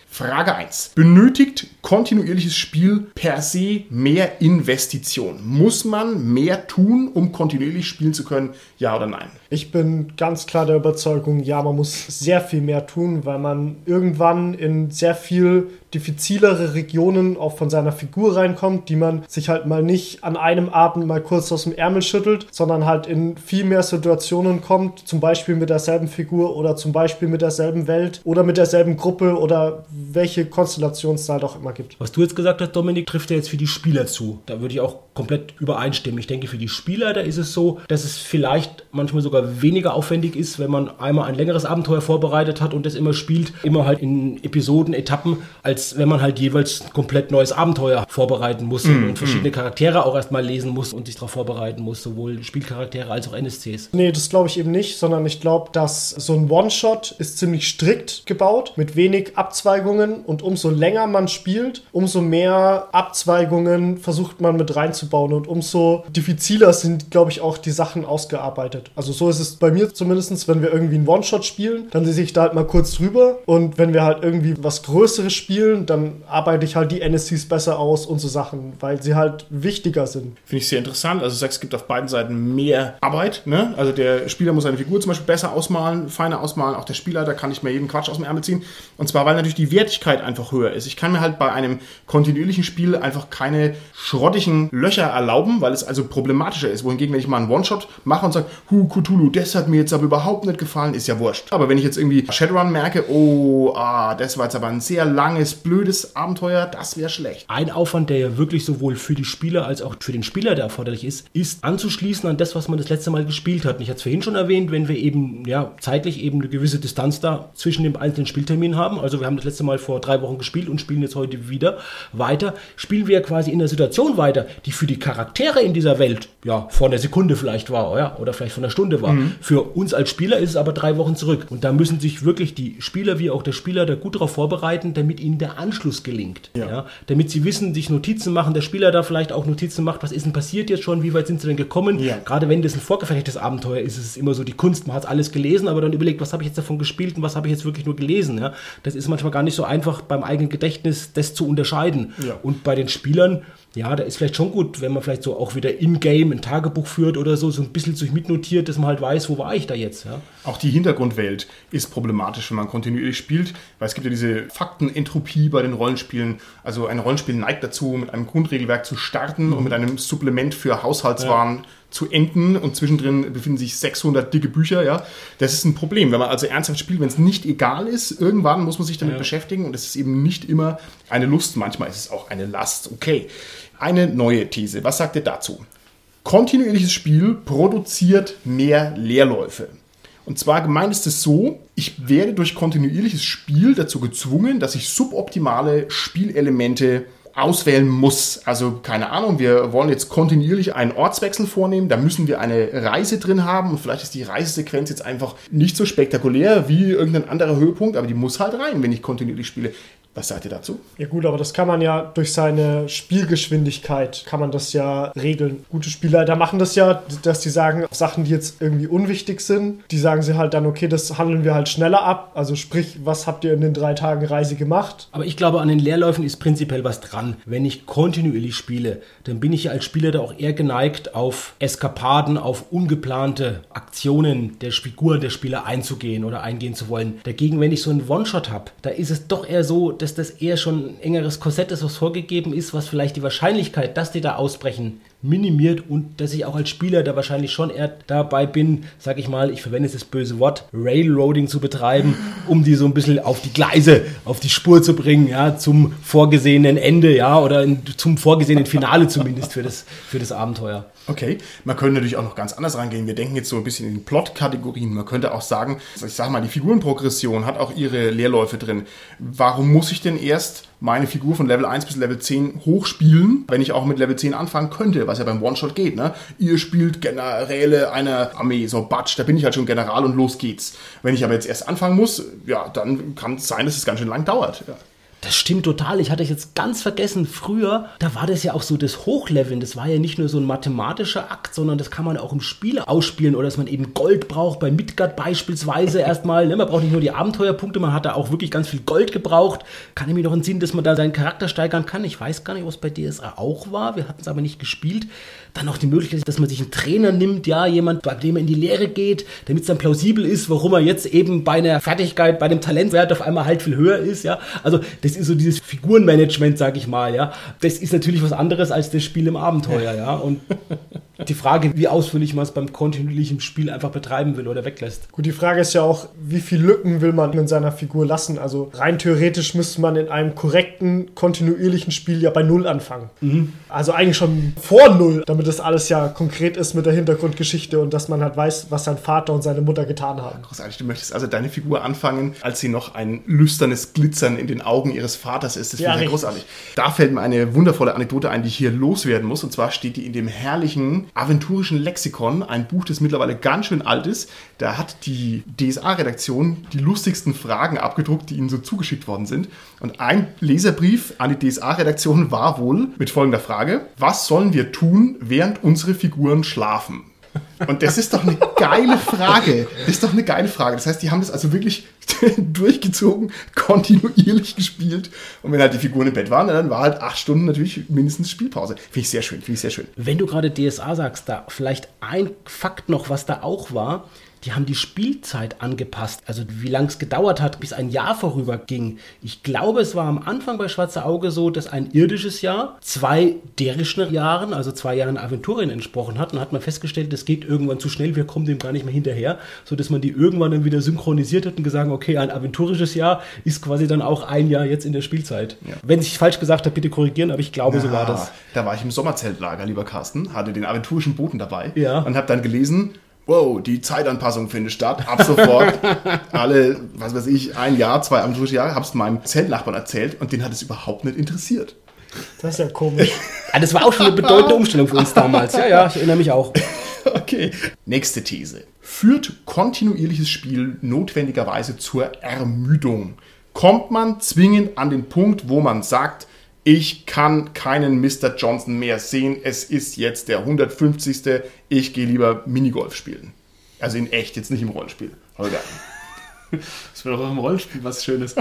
[SPEAKER 1] Frage 1. Benötigt kontinuierliches Spiel per se mehr Investition? Muss man mehr tun, um kontinuierlich spielen zu können? Ja oder nein?
[SPEAKER 4] Ich bin ganz klar der Überzeugung, ja, man muss sehr viel mehr tun, weil man irgendwann in sehr viel diffizilere Regionen auch von seiner Figur reinkommt, die man sich halt mal nicht an einem Abend mal kurz aus dem Ärmel schüttelt, sondern halt in viel mehr Situationen kommt, zum Beispiel mit derselben Figur oder zum Beispiel mit derselben Welt oder mit derselben Gruppe oder welche Konstellation es da doch immer gibt.
[SPEAKER 3] Was du jetzt gesagt hast, Dominik, trifft ja jetzt für die Spieler zu. Da würde ich auch komplett übereinstimmen. Ich denke, für die Spieler, da ist es so, dass es vielleicht manchmal sogar weniger aufwendig ist, wenn man einmal ein längeres Abenteuer vorbereitet hat und das immer spielt, immer halt in Episoden, Etappen, als wenn man halt jeweils ein komplett neues Abenteuer vorbereiten muss mm, und verschiedene mm. Charaktere auch erstmal lesen muss und sich darauf vorbereiten muss, sowohl Spielcharaktere als auch NSCs.
[SPEAKER 4] Nee, das glaube ich eben nicht, sondern ich glaube, dass so ein One-Shot ist ziemlich strikt gebaut, mit wenig Abzweigungen und umso länger man spielt, umso mehr Abzweigungen versucht man mit reinzubauen und umso diffiziler sind, glaube ich, auch die Sachen ausgearbeitet. Also so ist es bei mir zumindest, wenn wir irgendwie einen One-Shot spielen, dann sehe ich da halt mal kurz drüber und wenn wir halt irgendwie was Größeres spielen, dann arbeite ich halt die NSCs besser aus und so Sachen, weil sie halt wichtiger sind.
[SPEAKER 1] Finde ich sehr interessant. Also sagst, es gibt auf beiden Seiten mehr Arbeit. Ne? Also der Spieler muss seine Figur zum Beispiel besser ausmalen, feiner ausmalen. Auch der Spieler, da kann ich mir jeden Quatsch aus dem Ärmel ziehen. Und zwar, weil natürlich die Wertigkeit einfach höher ist. Ich kann mir halt bei einem kontinuierlichen Spiel einfach keine schrottigen Löcher erlauben, weil es also problematischer ist. Wohingegen, wenn ich mal einen One-Shot mache und sage, Hu, Cthulhu, das hat mir jetzt aber überhaupt nicht gefallen, ist ja wurscht. Aber wenn ich jetzt irgendwie Shadowrun merke, oh, ah, das war jetzt aber ein sehr langes, blödes Abenteuer, das wäre schlecht.
[SPEAKER 3] Ein Aufwand, der ja wirklich sowohl für die Spieler als auch für den Spieler, der erforderlich ist, ist anzuschließen an das, was man das letzte Mal gespielt hat. Und ich hatte es vorhin schon erwähnt, wenn wir eben ja zeitlich eben eine gewisse Distanz da zwischen den einzelnen Spielterminen haben. Also wir haben das letzte Mal vor drei Wochen gespielt und spielen jetzt heute wieder weiter, spielen wir quasi in der Situation weiter, die für die Charaktere in dieser Welt ja vor einer Sekunde vielleicht war, ja, oder vielleicht von einer Stunde war. Mhm. Für uns als Spieler ist es aber drei Wochen zurück. Und da müssen sich wirklich die Spieler wie auch der Spieler da gut darauf vorbereiten, damit ihnen der Anschluss gelingt. Ja. ja. Damit sie wissen, sich Notizen machen, der Spieler da vielleicht auch Notizen macht, was ist denn passiert jetzt schon, wie weit sind sie denn gekommen. Ja. Gerade wenn das ein vorgefertigtes Abenteuer ist, ist es immer so die Kunst, man hat alles gelesen, aber dann überlegt, was habe ich jetzt davon gespielt und was habe ich jetzt wirklich nur gelesen. Ja. Das ist manchmal gar nicht so einfach bei beim eigenen Gedächtnis das zu unterscheiden. Ja. Und bei den Spielern, ja, da ist vielleicht schon gut, wenn man vielleicht so auch wieder in-game ein Tagebuch führt oder so, so ein bisschen sich mitnotiert, dass man halt weiß, wo war ich da jetzt. Ja?
[SPEAKER 1] Auch die Hintergrundwelt ist problematisch, wenn man kontinuierlich spielt, weil es gibt ja diese Faktenentropie bei den Rollenspielen. Also ein Rollenspiel neigt dazu, mit einem Grundregelwerk zu starten mhm. und mit einem Supplement für Haushaltswaren ja zu enden und zwischendrin befinden sich 600 dicke Bücher, ja. Das ist ein Problem, wenn man also ernsthaft spielt, wenn es nicht egal ist, irgendwann muss man sich damit ja. beschäftigen und es ist eben nicht immer eine Lust, manchmal ist es auch eine Last. Okay, eine neue These. Was sagt ihr dazu? Kontinuierliches Spiel produziert mehr Leerläufe. Und zwar gemeint ist es so, ich werde durch kontinuierliches Spiel dazu gezwungen, dass ich suboptimale Spielelemente auswählen muss. Also keine Ahnung, wir wollen jetzt kontinuierlich einen Ortswechsel vornehmen, da müssen wir eine Reise drin haben und vielleicht ist die Reisesequenz jetzt einfach nicht so spektakulär wie irgendein anderer Höhepunkt, aber die muss halt rein, wenn ich kontinuierlich spiele. Was sagt ihr dazu?
[SPEAKER 4] Ja gut, aber das kann man ja durch seine Spielgeschwindigkeit kann man das ja regeln. Gute Spieler, da machen das ja, dass die sagen, Sachen, die jetzt irgendwie unwichtig sind, die sagen sie halt dann, okay, das handeln wir halt schneller ab. Also sprich, was habt ihr in den drei Tagen Reise gemacht?
[SPEAKER 3] Aber ich glaube, an den Leerläufen ist prinzipiell was dran. Wenn ich kontinuierlich spiele, dann bin ich ja als Spieler da auch eher geneigt, auf Eskapaden, auf ungeplante Aktionen der Figur der Spieler einzugehen oder eingehen zu wollen. Dagegen, wenn ich so einen One-Shot habe, da ist es doch eher so, dass dass das eher schon ein engeres Korsett ist, was vorgegeben ist, was vielleicht die Wahrscheinlichkeit, dass die da ausbrechen, minimiert und dass ich auch als Spieler da wahrscheinlich schon eher dabei bin, sag ich mal, ich verwende jetzt das böse Wort, Railroading zu betreiben, um die so ein bisschen auf die Gleise, auf die Spur zu bringen, ja, zum vorgesehenen Ende, ja, oder in, zum vorgesehenen Finale zumindest für das, für das Abenteuer.
[SPEAKER 1] Okay, man könnte natürlich auch noch ganz anders rangehen. Wir denken jetzt so ein bisschen in Plot-Kategorien. Man könnte auch sagen, ich sag mal, die Figurenprogression hat auch ihre Leerläufe drin. Warum muss ich denn erst meine Figur von Level 1 bis Level 10 hochspielen, wenn ich auch mit Level 10 anfangen könnte, was ja beim One-Shot geht, ne? Ihr spielt Generäle einer Armee, so Batsch, da bin ich halt schon General und los geht's. Wenn ich aber jetzt erst anfangen muss, ja, dann kann es sein, dass es ganz schön lang dauert. Ja.
[SPEAKER 3] Das stimmt total. Ich hatte jetzt ganz vergessen, früher, da war das ja auch so das Hochleveln. Das war ja nicht nur so ein mathematischer Akt, sondern das kann man auch im Spiel ausspielen oder dass man eben Gold braucht, bei Midgard beispielsweise erstmal. Ne? Man braucht nicht nur die Abenteuerpunkte, man hat da auch wirklich ganz viel Gold gebraucht. Kann ich mir noch entsinnen, dass man da seinen Charakter steigern kann. Ich weiß gar nicht, was bei DSA auch war. Wir hatten es aber nicht gespielt. Dann auch die Möglichkeit, dass man sich einen Trainer nimmt, ja, jemand, bei dem er in die Lehre geht, damit es dann plausibel ist, warum er jetzt eben bei einer Fertigkeit, bei einem Talentwert auf einmal halt viel höher ist, ja. Also das ist so dieses Figurenmanagement, sag ich mal, ja. Das ist natürlich was anderes als das Spiel im Abenteuer, ja. Und die Frage, wie ausführlich man es beim kontinuierlichen Spiel einfach betreiben will oder weglässt.
[SPEAKER 4] Gut, die Frage ist ja auch, wie viel Lücken will man in seiner Figur lassen? Also rein theoretisch müsste man in einem korrekten, kontinuierlichen Spiel ja bei Null anfangen. Mhm. Also eigentlich schon vor Null, damit das alles ja konkret ist mit der Hintergrundgeschichte und dass man halt weiß, was sein Vater und seine Mutter getan haben.
[SPEAKER 1] Großartig, du möchtest also deine Figur anfangen, als sie noch ein lüsternes Glitzern in den Augen ihres Vaters ist. Das
[SPEAKER 4] Ja,
[SPEAKER 1] finde ich
[SPEAKER 4] richtig.
[SPEAKER 1] großartig. Da fällt mir eine wundervolle Anekdote ein, die ich hier loswerden muss. Und zwar steht die in dem herrlichen aventurischen Lexikon, ein Buch, das mittlerweile ganz schön alt ist. Da hat die DSA-Redaktion die lustigsten Fragen abgedruckt, die ihnen so zugeschickt worden sind. Und ein Leserbrief an die DSA-Redaktion war wohl mit folgender Frage: Was sollen wir tun, während unsere Figuren schlafen? Und das ist doch eine geile Frage. Das ist doch eine geile Frage. Das heißt, die haben das also wirklich durchgezogen, kontinuierlich gespielt. Und wenn halt die Figuren im Bett waren, dann war halt acht Stunden natürlich mindestens Spielpause. Finde ich sehr schön, finde ich sehr schön.
[SPEAKER 3] Wenn du gerade DSA sagst, da vielleicht ein Fakt noch, was da auch war. Die haben die Spielzeit angepasst, also wie lange es gedauert hat, bis ein Jahr vorüberging. Ich glaube, es war am Anfang bei Schwarze Auge so, dass ein irdisches Jahr zwei derischen Jahren, also zwei Jahren Aventurien entsprochen hat. Und hat man festgestellt, das geht irgendwann zu schnell, wir kommen dem gar nicht mehr hinterher, sodass man die irgendwann dann wieder synchronisiert hat und gesagt, okay, ein aventurisches Jahr ist quasi dann auch ein Jahr jetzt in der Spielzeit.
[SPEAKER 1] Ja.
[SPEAKER 3] Wenn ich falsch gesagt habe, bitte korrigieren, aber ich glaube, so war das.
[SPEAKER 1] Da war ich im Sommerzeltlager, lieber Carsten, hatte den aventurischen Boten dabei
[SPEAKER 3] Ja.
[SPEAKER 1] und habe dann gelesen, wow, die Zeitanpassung findet statt, ab sofort, alle, was weiß ich, ein Jahr, zwei aventurische Jahre, habe es meinem Zeltnachbarn erzählt und den hat es überhaupt nicht interessiert.
[SPEAKER 4] Das ist ja komisch.
[SPEAKER 3] Ah, das war auch schon eine bedeutende Umstellung für uns damals. Ja, ja, ich erinnere mich auch.
[SPEAKER 1] Okay. Nächste These. Führt kontinuierliches Spiel notwendigerweise zur Ermüdung? Kommt man zwingend an den Punkt, wo man sagt, ich kann keinen Mr. Johnson mehr sehen, es ist jetzt der 150. Ich gehe lieber Minigolf spielen. Also in echt, jetzt nicht im Rollenspiel. Holger.
[SPEAKER 2] Das wäre doch auch im Rollenspiel was Schönes.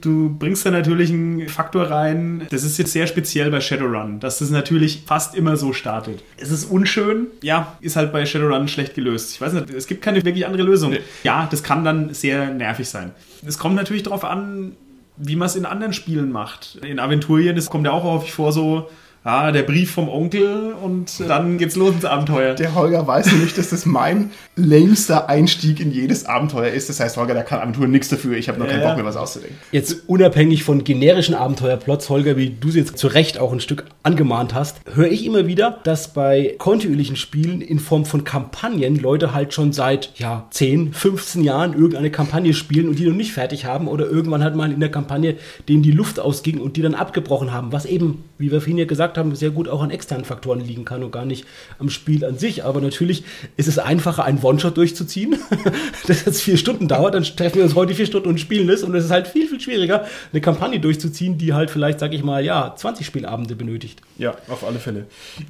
[SPEAKER 2] Du bringst da natürlich einen Faktor rein, das ist jetzt sehr speziell bei Shadowrun, dass das natürlich fast immer so startet. Es ist unschön, ja, ist halt bei Shadowrun schlecht gelöst. Ich weiß nicht, es gibt keine wirklich andere Lösung.
[SPEAKER 1] Nee.
[SPEAKER 2] Ja, das kann dann sehr nervig sein. Es kommt natürlich darauf an, wie man es in anderen Spielen macht. In Aventurien, das kommt ja auch häufig vor, so, ja, der Brief vom Onkel und dann geht's los ins Abenteuer.
[SPEAKER 1] Der Holger weiß nämlich, dass das mein lamester Einstieg in jedes Abenteuer ist. Das heißt, Holger, der kann Aventur nichts dafür. Ich habe noch keinen
[SPEAKER 2] Ja.
[SPEAKER 1] Bock mehr, was auszudenken.
[SPEAKER 3] Jetzt unabhängig von generischen Abenteuerplots, Holger, wie du sie jetzt zu Recht auch ein Stück angemahnt hast, höre ich immer wieder, dass bei kontinuierlichen Spielen in Form von Kampagnen Leute halt schon seit ja, 10, 15 Jahren irgendeine Kampagne spielen und die noch nicht fertig haben oder irgendwann halt mal in der Kampagne denen die Luft ausging und die dann abgebrochen haben, was eben, wie wir vorhin ja gesagt haben, sehr gut auch an externen Faktoren liegen kann und gar nicht am Spiel an sich. Aber natürlich ist es einfacher, einen One-Shot durchzuziehen, das jetzt vier Stunden dauert, dann treffen wir uns heute vier Stunden und spielen das und es ist halt viel, viel schwieriger, eine Kampagne durchzuziehen, die halt vielleicht, sag ich mal, ja, 20 Spielabende benötigt.
[SPEAKER 1] Ja, auf alle Fälle.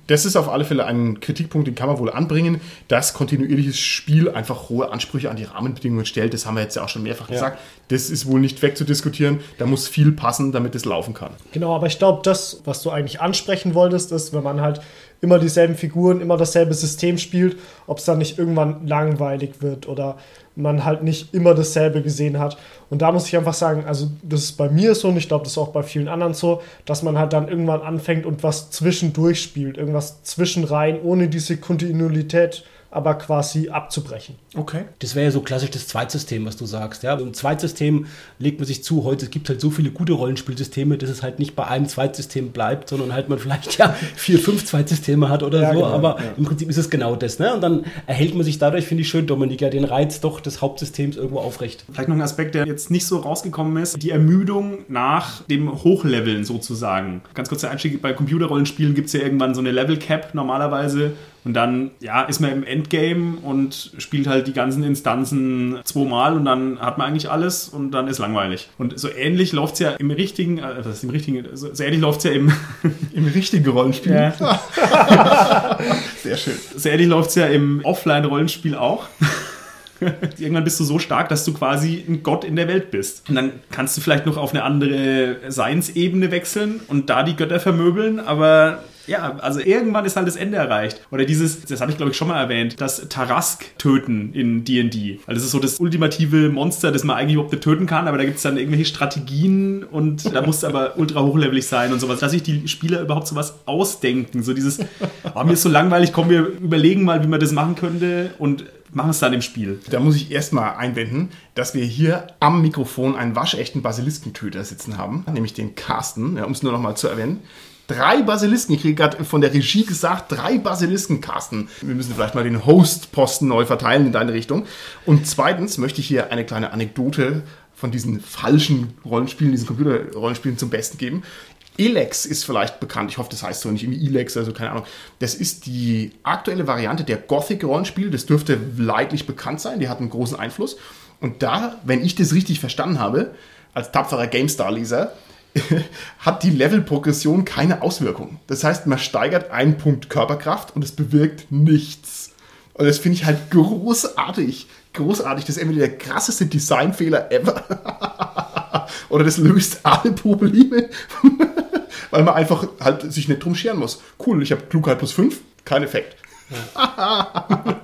[SPEAKER 1] Das ist auf alle Fälle ein Kritikpunkt, den kann man wohl anbringen, dass kontinuierliches Spiel einfach hohe Ansprüche an die Rahmenbedingungen stellt. Das haben wir jetzt ja auch schon mehrfach gesagt. Das ist wohl nicht wegzudiskutieren. Da muss viel passen, damit es laufen kann.
[SPEAKER 4] Genau, aber ich glaube, das, was du eigentlich ansprechen wolltest, ist, wenn man halt immer dieselben Figuren, immer dasselbe System spielt, ob es dann nicht irgendwann langweilig wird oder man halt nicht immer dasselbe gesehen hat. Und da muss ich einfach sagen, also das ist bei mir so und ich glaube, das ist auch bei vielen anderen so, dass man halt dann irgendwann anfängt und was zwischendurch spielt, irgendwas zwischenrein, ohne diese Kontinuität aber quasi abzubrechen.
[SPEAKER 3] Okay. Das wäre ja so klassisch das Zweitsystem, was du sagst. Ja? Im Zweitsystem legt man sich zu, heute es gibt halt so viele gute Rollenspielsysteme, dass es halt nicht bei einem Zweitsystem bleibt, sondern halt man vielleicht ja vier, fünf Zweitsysteme hat oder ja, so. Genau, aber ja. im Prinzip ist es genau das. Ne? Und dann erhält man sich dadurch, finde ich schön, Dominik, ja, den Reiz doch des Hauptsystems irgendwo aufrecht.
[SPEAKER 2] Vielleicht noch ein Aspekt, der jetzt nicht so rausgekommen ist, die Ermüdung nach dem Hochleveln sozusagen. Ganz kurzer Einstieg, bei Computerrollenspielen gibt es ja irgendwann so eine Level Cap normalerweise und dann, ja, ist man im Endgame und spielt halt die ganzen Instanzen zweimal und dann hat man eigentlich alles und dann ist langweilig. Und so ähnlich läuft es ja im richtigen, äh, was ist im richtigen, so, so ähnlich läuft es ja im,
[SPEAKER 1] im richtigen Rollenspiel. Ja.
[SPEAKER 2] Sehr schön. So ähnlich läuft es ja im Offline-Rollenspiel auch. Irgendwann bist du so stark, dass du quasi ein Gott in der Welt bist. Und dann kannst du vielleicht noch auf eine andere Seinsebene wechseln und da die Götter vermöbeln, aber ja, also irgendwann ist halt das Ende erreicht. Oder dieses, das habe ich glaube ich schon mal erwähnt, das Tarask töten in D&D. Weil das ist so das ultimative Monster, das man eigentlich überhaupt nicht töten kann, aber da gibt es dann irgendwelche Strategien und da muss aber ultra hochlevelig sein und sowas. Dass sich die Spieler überhaupt sowas ausdenken. So dieses, oh, mir ist so langweilig, komm, wir überlegen mal, wie man das machen könnte und machen es dann im Spiel.
[SPEAKER 1] Da muss ich erstmal einwenden, dass wir hier am Mikrofon einen waschechten Basiliskentöter sitzen haben, nämlich den Carsten, ja, um es nur noch mal zu erwähnen. Drei Basilisken. Ich kriege gerade von der Regie gesagt, drei Basilisken, Carsten. Wir müssen vielleicht mal den Host-Posten neu verteilen in deine Richtung. Und zweitens möchte ich hier eine kleine Anekdote von diesen falschen Rollenspielen, diesen Computerrollenspielen zum Besten geben. Elex ist vielleicht bekannt, ich hoffe, das heißt so nicht irgendwie Elex, also keine Ahnung. Das ist die aktuelle Variante der Gothic-Rollenspiel. Das dürfte leidlich bekannt sein, die hat einen großen Einfluss. Und da, wenn ich das richtig verstanden habe, als tapferer GameStar-Leser, hat die Levelprogression keine Auswirkung. Das heißt, man steigert einen Punkt Körperkraft und es bewirkt nichts. Und das finde ich halt großartig. Großartig. Das ist entweder der krasseste Designfehler ever. Oder das löst alle Probleme. Weil man einfach halt sich nicht drum scheren muss. Cool, ich habe Klugheit plus 5, kein Effekt.
[SPEAKER 3] Ja.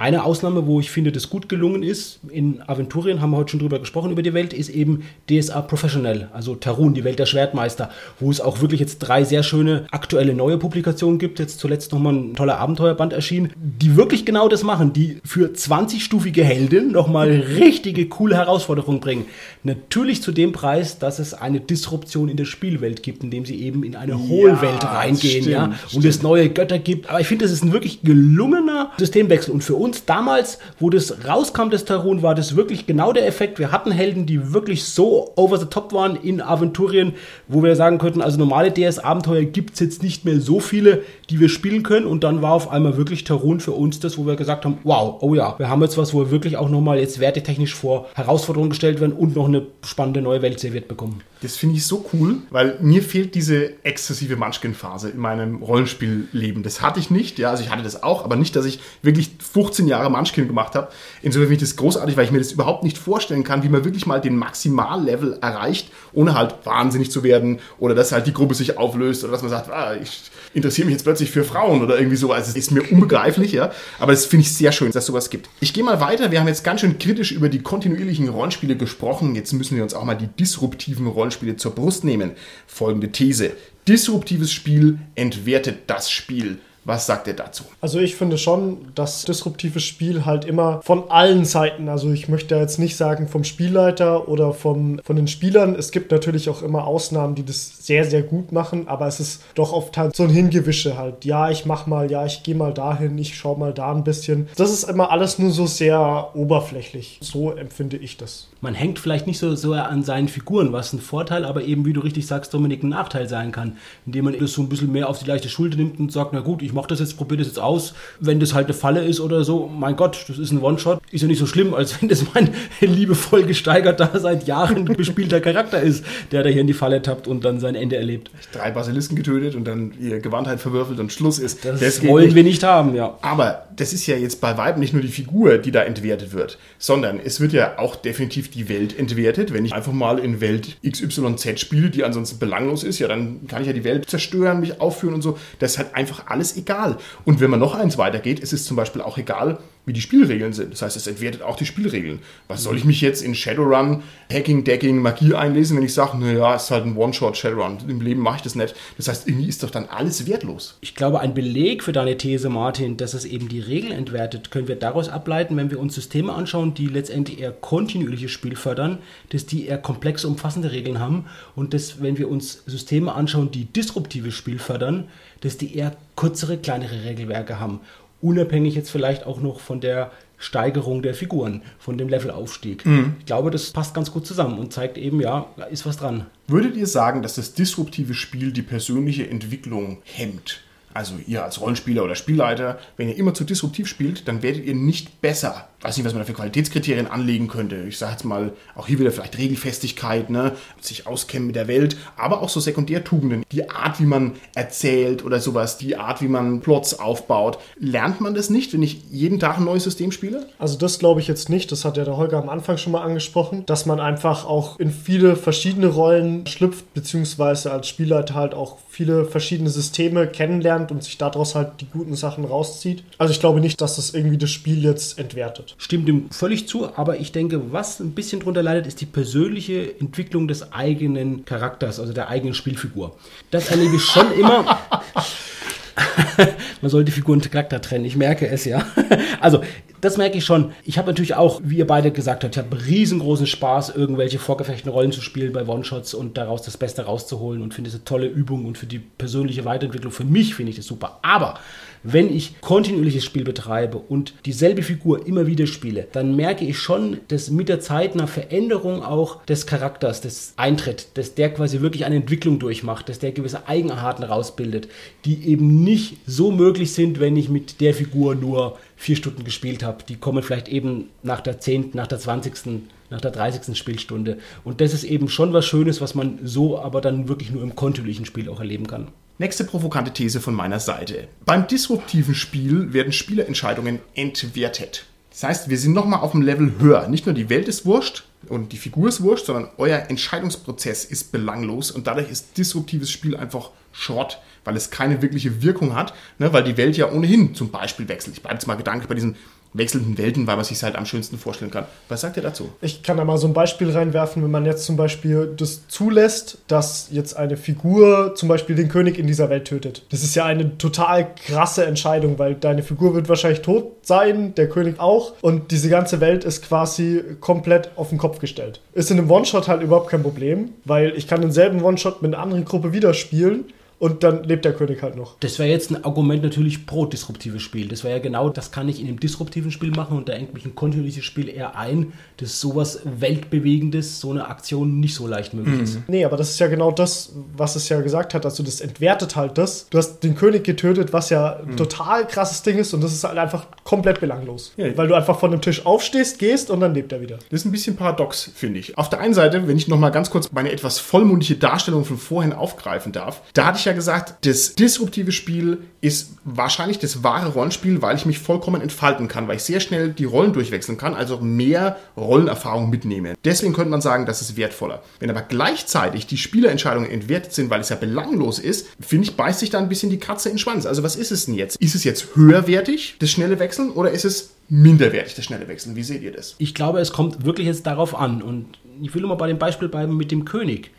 [SPEAKER 3] Eine Ausnahme, wo ich finde, das gut gelungen ist, in Aventurien haben wir heute schon drüber gesprochen, über die Welt, ist eben DSA Professional, also Tarun, die Welt der Schwertmeister, wo es auch wirklich jetzt drei sehr schöne aktuelle neue Publikationen gibt. Jetzt zuletzt nochmal ein toller Abenteuerband erschienen, die wirklich genau das machen, die für 20-stufige Helden nochmal richtige coole Herausforderungen bringen. Natürlich zu dem Preis, dass es eine Disruption in der Spielwelt gibt, indem sie eben in eine Hohlwelt ja, reingehen, stimmt, ja, und stimmt. es neue Götter gibt. Aber ich finde, das ist ein wirklich gelungener Systemwechsel und für uns uns damals, wo das rauskam, das Tarun, war das wirklich genau der Effekt. Wir hatten Helden, die wirklich so over the top waren in Aventurien, wo wir sagen könnten, also normale DS-Abenteuer gibt es jetzt nicht mehr so viele, die wir spielen können. Und dann war auf einmal wirklich Tarun für uns das, wo wir gesagt haben, wow, oh ja, wir haben jetzt was, wo wir wirklich auch nochmal jetzt wertetechnisch vor Herausforderungen gestellt werden und noch eine spannende neue Welt serviert bekommen.
[SPEAKER 1] Das finde ich so cool, weil mir fehlt diese exzessive Munchkin-Phase in meinem Rollenspielleben. Das hatte ich nicht, ja, also ich hatte das auch, aber nicht, dass ich wirklich 15 Jahre Munchkin gemacht habe. Insofern finde ich das großartig, weil ich mir das überhaupt nicht vorstellen kann, wie man wirklich mal den Maximallevel erreicht, ohne halt wahnsinnig zu werden oder dass halt die Gruppe sich auflöst oder dass man sagt, ah, ich interessiere mich jetzt plötzlich für Frauen oder irgendwie so. Also es ist mir unbegreiflich, ja, aber das finde ich sehr schön, dass es sowas gibt. Ich gehe mal weiter. Wir haben jetzt ganz schön kritisch über die kontinuierlichen Rollenspiele gesprochen. Jetzt müssen wir uns auch mal die disruptiven Rollenspiele zur Brust nehmen. Folgende These. Disruptives Spiel entwertet das Spiel. Was sagt er dazu?
[SPEAKER 4] Also ich finde schon, dass disruptives Spiel halt immer von allen Seiten, also ich möchte jetzt nicht sagen vom Spielleiter oder vom, von den Spielern, es gibt natürlich auch immer Ausnahmen, die das sehr, sehr gut machen, aber es ist doch oft halt so ein Hingewische halt. Ja, ich mach mal, ja, ich gehe mal dahin, ich schau mal da ein bisschen. Das ist immer alles nur so sehr oberflächlich. So empfinde ich das.
[SPEAKER 3] Man hängt vielleicht nicht so, so an seinen Figuren, was ein Vorteil, aber eben, wie du richtig sagst, Dominik, ein Nachteil sein kann, indem man das so ein bisschen mehr auf die leichte Schulter nimmt und sagt, na gut, ich mache das jetzt, probiere das jetzt aus. Wenn das halt eine Falle ist oder so, mein Gott, das ist ein One-Shot. Ist ja nicht so schlimm, als wenn das mein liebevoll gesteigerter, seit Jahren bespielter Charakter ist, der da hier in die Falle tappt und dann sein Ende erlebt.
[SPEAKER 1] Drei Basilisken getötet und dann ihr Gewandheit verwürfelt und Schluss ist.
[SPEAKER 3] Das, das wollen nicht. wir nicht haben, ja.
[SPEAKER 1] Aber das ist ja jetzt bei Weitem nicht nur die Figur, die da entwertet wird, sondern es wird ja auch definitiv die Welt entwertet. Wenn ich einfach mal in Welt XYZ spiele, die ansonsten belanglos ist, ja, dann kann ich ja die Welt zerstören, mich aufführen und so. Das ist halt einfach alles egal. Und wenn man noch eins weitergeht, es ist zum Beispiel auch egal, wie die Spielregeln sind. Das heißt, es entwertet auch die Spielregeln. Was soll ich mich jetzt in Shadowrun, Hacking, Decking, Magie einlesen, wenn ich sage, naja, es ist halt ein One-Shot Shadowrun. Im Leben mache ich das nicht. Das heißt, irgendwie ist doch dann alles wertlos.
[SPEAKER 3] Ich glaube, ein Beleg für deine These, Martin, dass es eben die Regeln entwertet, können wir daraus ableiten, wenn wir uns Systeme anschauen, die letztendlich eher kontinuierliches Spiel fördern, dass die eher komplexe, umfassende Regeln haben und dass, wenn wir uns Systeme anschauen, die disruptives Spiel fördern, dass die eher kürzere, kleinere Regelwerke haben unabhängig jetzt vielleicht auch noch von der Steigerung der Figuren, von dem Levelaufstieg. Mhm. Ich glaube, das passt ganz gut zusammen und zeigt eben, ja, da ist was dran.
[SPEAKER 1] Würdet ihr sagen, dass das disruptive Spiel die persönliche Entwicklung hemmt? Also ihr als Rollenspieler oder Spielleiter, wenn ihr immer zu disruptiv spielt, dann werdet ihr nicht besser weiß nicht, was man da für Qualitätskriterien anlegen könnte. Ich sage jetzt mal, auch hier wieder vielleicht Regelfestigkeit, ne? sich auskennen mit der Welt, aber auch so Sekundärtugenden. Die Art, wie man erzählt oder sowas, die Art, wie man Plots aufbaut. Lernt man das nicht, wenn ich jeden Tag ein neues System spiele?
[SPEAKER 4] Also das glaube ich jetzt nicht. Das hat ja der Holger am Anfang schon mal angesprochen, dass man einfach auch in viele verschiedene Rollen schlüpft, beziehungsweise als Spielleiter halt auch viele verschiedene Systeme kennenlernt und sich daraus halt die guten Sachen rauszieht. Also ich glaube nicht, dass das irgendwie das Spiel jetzt entwertet.
[SPEAKER 3] Stimmt dem völlig zu, aber ich denke, was ein bisschen drunter leidet, ist die persönliche Entwicklung des eigenen Charakters, also der eigenen Spielfigur. Das erlebe ich schon immer. Man soll die Figur und Charakter trennen, ich merke es ja. Also, das merke ich schon. Ich habe natürlich auch, wie ihr beide gesagt habt, ich habe riesengroßen Spaß, irgendwelche vorgefechten Rollen zu spielen bei One-Shots und daraus das Beste rauszuholen und finde es eine tolle Übung und für die persönliche Weiterentwicklung, für mich finde ich das super. Aber wenn ich kontinuierliches Spiel betreibe und dieselbe Figur immer wieder spiele, dann merke ich schon, dass mit der Zeit eine Veränderung auch des Charakters des eintritt, dass der quasi wirklich eine Entwicklung durchmacht, dass der gewisse Eigenarten rausbildet, die eben nicht so möglich sind, wenn ich mit der Figur nur vier Stunden gespielt habe. Die kommen vielleicht eben nach der 10., nach der 20., nach der 30. Spielstunde. Und das ist eben schon was Schönes, was man so aber dann wirklich nur im kontinuierlichen Spiel auch erleben kann.
[SPEAKER 1] Nächste provokante These von meiner Seite. Beim disruptiven Spiel werden Spielerentscheidungen entwertet. Das heißt, wir sind nochmal auf dem Level höher. Nicht nur die Welt ist wurscht und die Figur ist wurscht, sondern euer Entscheidungsprozess ist belanglos und dadurch ist disruptives Spiel einfach Schrott, weil es keine wirkliche Wirkung hat, ne, weil die Welt ja ohnehin zum Beispiel wechselt. Ich bleibe jetzt mal gedanklich bei diesem wechselnden Welten, weil man sich halt am schönsten vorstellen kann. Was sagt ihr dazu?
[SPEAKER 4] Ich kann da mal so ein Beispiel reinwerfen, wenn man jetzt zum Beispiel das zulässt, dass jetzt eine Figur zum Beispiel den König in dieser Welt tötet. Das ist ja eine total krasse Entscheidung, weil deine Figur wird wahrscheinlich tot sein, der König auch und diese ganze Welt ist quasi komplett auf den Kopf gestellt. Ist in einem One-Shot halt überhaupt kein Problem, weil ich kann denselben One-Shot mit einer anderen Gruppe wieder spielen und dann lebt der König halt noch.
[SPEAKER 3] Das wäre jetzt ein Argument natürlich pro disruptives Spiel. Das wäre ja genau, das kann ich in einem disruptiven Spiel machen und da engt mich ein kontinuierliches Spiel eher ein, dass sowas Weltbewegendes, so eine Aktion nicht so leicht möglich mhm. ist.
[SPEAKER 4] Nee, aber das ist ja genau das, was es ja gesagt hat. Also das entwertet halt das. Du hast den König getötet, was ja ein mhm. total krasses Ding ist und das ist halt einfach komplett belanglos. Ja. Weil du einfach von dem Tisch aufstehst, gehst und dann lebt er wieder.
[SPEAKER 1] Das ist ein bisschen paradox, finde ich. Auf der einen Seite, wenn ich nochmal ganz kurz meine etwas vollmundige Darstellung von vorhin aufgreifen darf, da hatte ich ja gesagt, das disruptive Spiel ist wahrscheinlich das wahre Rollenspiel, weil ich mich vollkommen entfalten kann, weil ich sehr schnell die Rollen durchwechseln kann, also mehr Rollenerfahrung mitnehme. Deswegen könnte man sagen, das ist wertvoller. Wenn aber gleichzeitig die Spielerentscheidungen entwertet sind, weil es ja belanglos ist, finde ich, beißt sich da ein bisschen die Katze in den Schwanz. Also was ist es denn jetzt? Ist es jetzt höherwertig, das schnelle Wechseln, oder ist es minderwertig, das schnelle Wechseln? Wie seht ihr das?
[SPEAKER 3] Ich glaube, es kommt wirklich jetzt darauf an. Und ich will mal bei dem Beispiel bleiben mit dem König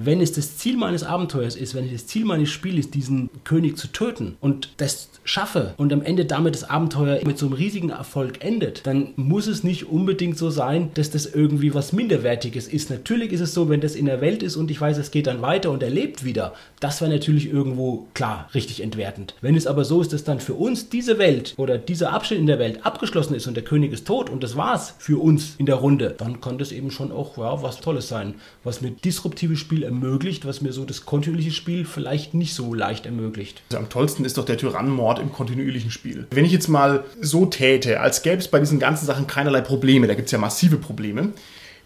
[SPEAKER 3] wenn es das Ziel meines Abenteuers ist, wenn es das Ziel meines Spiels ist, diesen König zu töten und das schaffe und am Ende damit das Abenteuer mit so einem riesigen Erfolg endet, dann muss es nicht unbedingt so sein, dass das irgendwie was Minderwertiges ist. Natürlich ist es so, wenn das in der Welt ist und ich weiß, es geht dann weiter und er lebt wieder, das wäre natürlich irgendwo klar richtig entwertend. Wenn es aber so ist, dass dann für uns diese Welt oder dieser Abschnitt in der Welt abgeschlossen ist und der König ist tot und das war's für uns in der Runde, dann kann das eben schon auch ja, was Tolles sein, was mir disruptives Spiel ermöglicht, was mir so das kontinuierliche Spiel vielleicht nicht so leicht ermöglicht.
[SPEAKER 1] Also am tollsten ist doch der Tyrannenmord im kontinuierlichen Spiel. Wenn ich jetzt mal so täte, als gäbe es bei diesen ganzen Sachen keinerlei Probleme, da gibt es ja massive Probleme,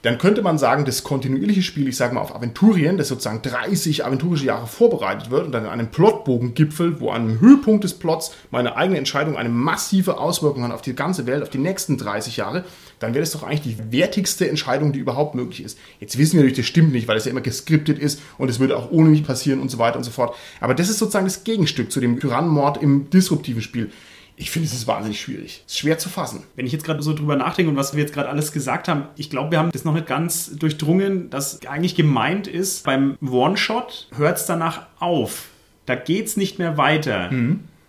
[SPEAKER 1] dann könnte man sagen, das kontinuierliche Spiel, ich sage mal auf Aventurien, das sozusagen 30 aventurische Jahre vorbereitet wird und dann in einem Plotbogen gipfelt, wo an einem Höhepunkt des Plots meine eigene Entscheidung eine massive Auswirkung hat auf die ganze Welt, auf die nächsten 30 Jahre, dann wäre das doch eigentlich die wertigste Entscheidung, die überhaupt möglich ist. Jetzt wissen wir natürlich, das stimmt nicht, weil es ja immer geskriptet ist und es würde auch ohne mich passieren und so weiter und so fort. Aber das ist sozusagen das Gegenstück zu dem Tyrannenmord im disruptiven Spiel. Ich finde, es ist wahnsinnig schwierig. Es ist schwer zu fassen.
[SPEAKER 2] Wenn ich jetzt gerade so drüber nachdenke und was wir jetzt gerade alles gesagt haben, ich glaube, wir haben das noch nicht ganz durchdrungen, dass eigentlich gemeint ist, beim One-Shot hört es danach auf. Da geht es nicht mehr weiter.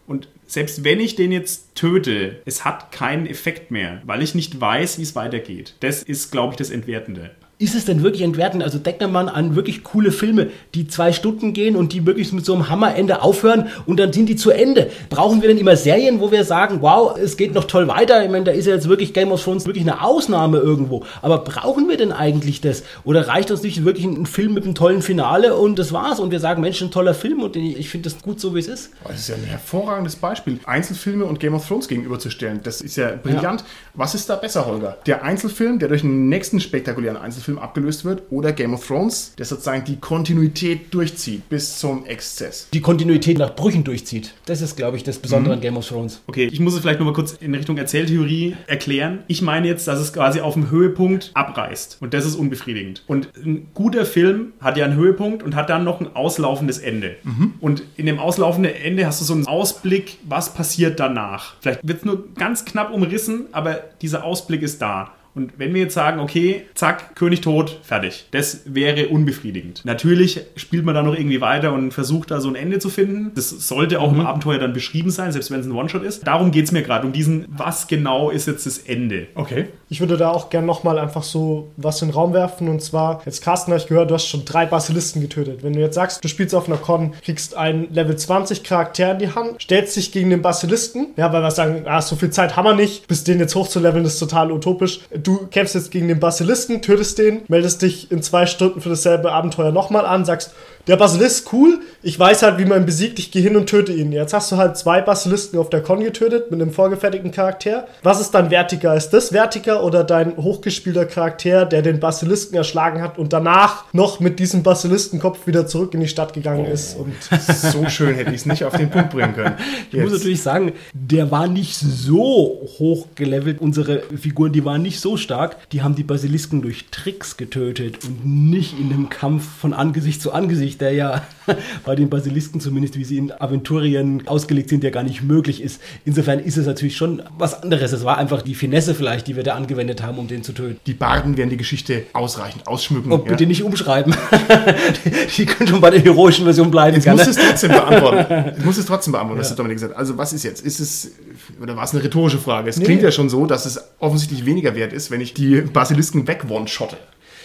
[SPEAKER 2] Und selbst wenn ich den jetzt töte, es hat keinen Effekt mehr, weil ich nicht weiß, wie es weitergeht. Das ist, glaube ich, das Entwertende.
[SPEAKER 3] Ist es denn wirklich entwertend? Also denkt man an wirklich coole Filme, die zwei Stunden gehen und die wirklich mit so einem Hammerende aufhören und dann sind die zu Ende. Brauchen wir denn immer Serien, wo wir sagen, wow, es geht noch toll weiter? Ich meine, da ist ja jetzt wirklich Game of Thrones wirklich eine Ausnahme irgendwo. Aber brauchen wir denn eigentlich das? Oder reicht uns nicht wirklich ein Film mit einem tollen Finale und das war's? Und wir sagen, Mensch, ein toller Film und ich finde das gut so, wie es ist.
[SPEAKER 1] Das ist ja ein hervorragendes Beispiel, Einzelfilme und Game of Thrones gegenüberzustellen. Das ist ja brillant. Was ist da besser, Holger? Der Einzelfilm, der durch den nächsten spektakulären Einzelfilm abgelöst wird, oder Game of Thrones, der sozusagen die Kontinuität durchzieht bis zum Exzess?
[SPEAKER 3] Die Kontinuität nach Brüchen durchzieht. Das ist, glaube ich, das Besondere an Game of Thrones.
[SPEAKER 2] Okay, ich muss es vielleicht nochmal kurz in Richtung Erzähltheorie erklären. Ich meine jetzt, dass es quasi auf dem Höhepunkt abreißt. Und das ist unbefriedigend. Und ein guter Film hat ja einen Höhepunkt und hat dann noch ein auslaufendes Ende. Und in dem auslaufenden Ende hast du so einen Ausblick, was passiert danach. Vielleicht wird es nur ganz knapp umrissen, aber dieser Ausblick ist da. Und wenn wir jetzt sagen, okay, zack, König tot, fertig. Das wäre unbefriedigend. Natürlich spielt man da noch irgendwie weiter und versucht da so ein Ende zu finden. Das sollte auch im Abenteuer dann beschrieben sein, selbst wenn es ein One-Shot ist. Darum geht es mir gerade, um diesen, was genau ist jetzt das Ende.
[SPEAKER 1] Okay.
[SPEAKER 4] Ich würde da auch gern nochmal einfach so was in den Raum werfen. Und zwar, jetzt Carsten, habe ich gehört, du hast schon drei Basilisten getötet. Wenn du jetzt sagst, du spielst auf einer Con, kriegst einen Level 20 Charakter in die Hand, stellst dich gegen den Basilisten, ja, weil wir sagen, ah, so viel Zeit haben wir nicht, bis den jetzt hochzuleveln, ist total utopisch. Du kämpfst jetzt gegen den Basilisten, tötest den, meldest dich in zwei Stunden für dasselbe Abenteuer nochmal an, sagst, der Basilisk, cool, ich weiß halt, wie man ihn besiegt, ich gehe hin und töte ihn. Jetzt hast du halt zwei Basilisten auf der Con getötet mit einem vorgefertigten Charakter. Was ist dann wertiger? Ist das wertiger oder dein hochgespielter Charakter, der den Basilisken erschlagen hat und danach noch mit diesem Basilistenkopf wieder zurück in die Stadt gegangen ist? Und
[SPEAKER 1] So schön hätte ich es nicht auf den Punkt bringen können.
[SPEAKER 3] Ich muss natürlich sagen, der war nicht so hoch gelevelt. Unsere Figuren, die waren nicht so stark. Die haben die Basilisken durch Tricks getötet und nicht in einem Kampf von Angesicht zu Angesicht, der ja bei den Basilisken zumindest, wie sie in Aventurien ausgelegt sind, ja gar nicht möglich ist. Insofern ist es natürlich schon was anderes. Es war einfach die Finesse vielleicht, die wir da angewendet haben, um den zu töten.
[SPEAKER 1] Die Barden werden die Geschichte ausreichend ausschmücken.
[SPEAKER 3] Und bitte nicht umschreiben. die können schon bei der heroischen Version bleiben.
[SPEAKER 1] Ich
[SPEAKER 3] gerne.
[SPEAKER 1] muss es trotzdem beantworten. Ich muss es trotzdem beantworten, was der Dominik gesagt hat. Also was ist jetzt? Ist es, oder war es eine rhetorische Frage? Es klingt ja schon so, dass es offensichtlich weniger wert ist, wenn ich die Basilisken weg one-shotte.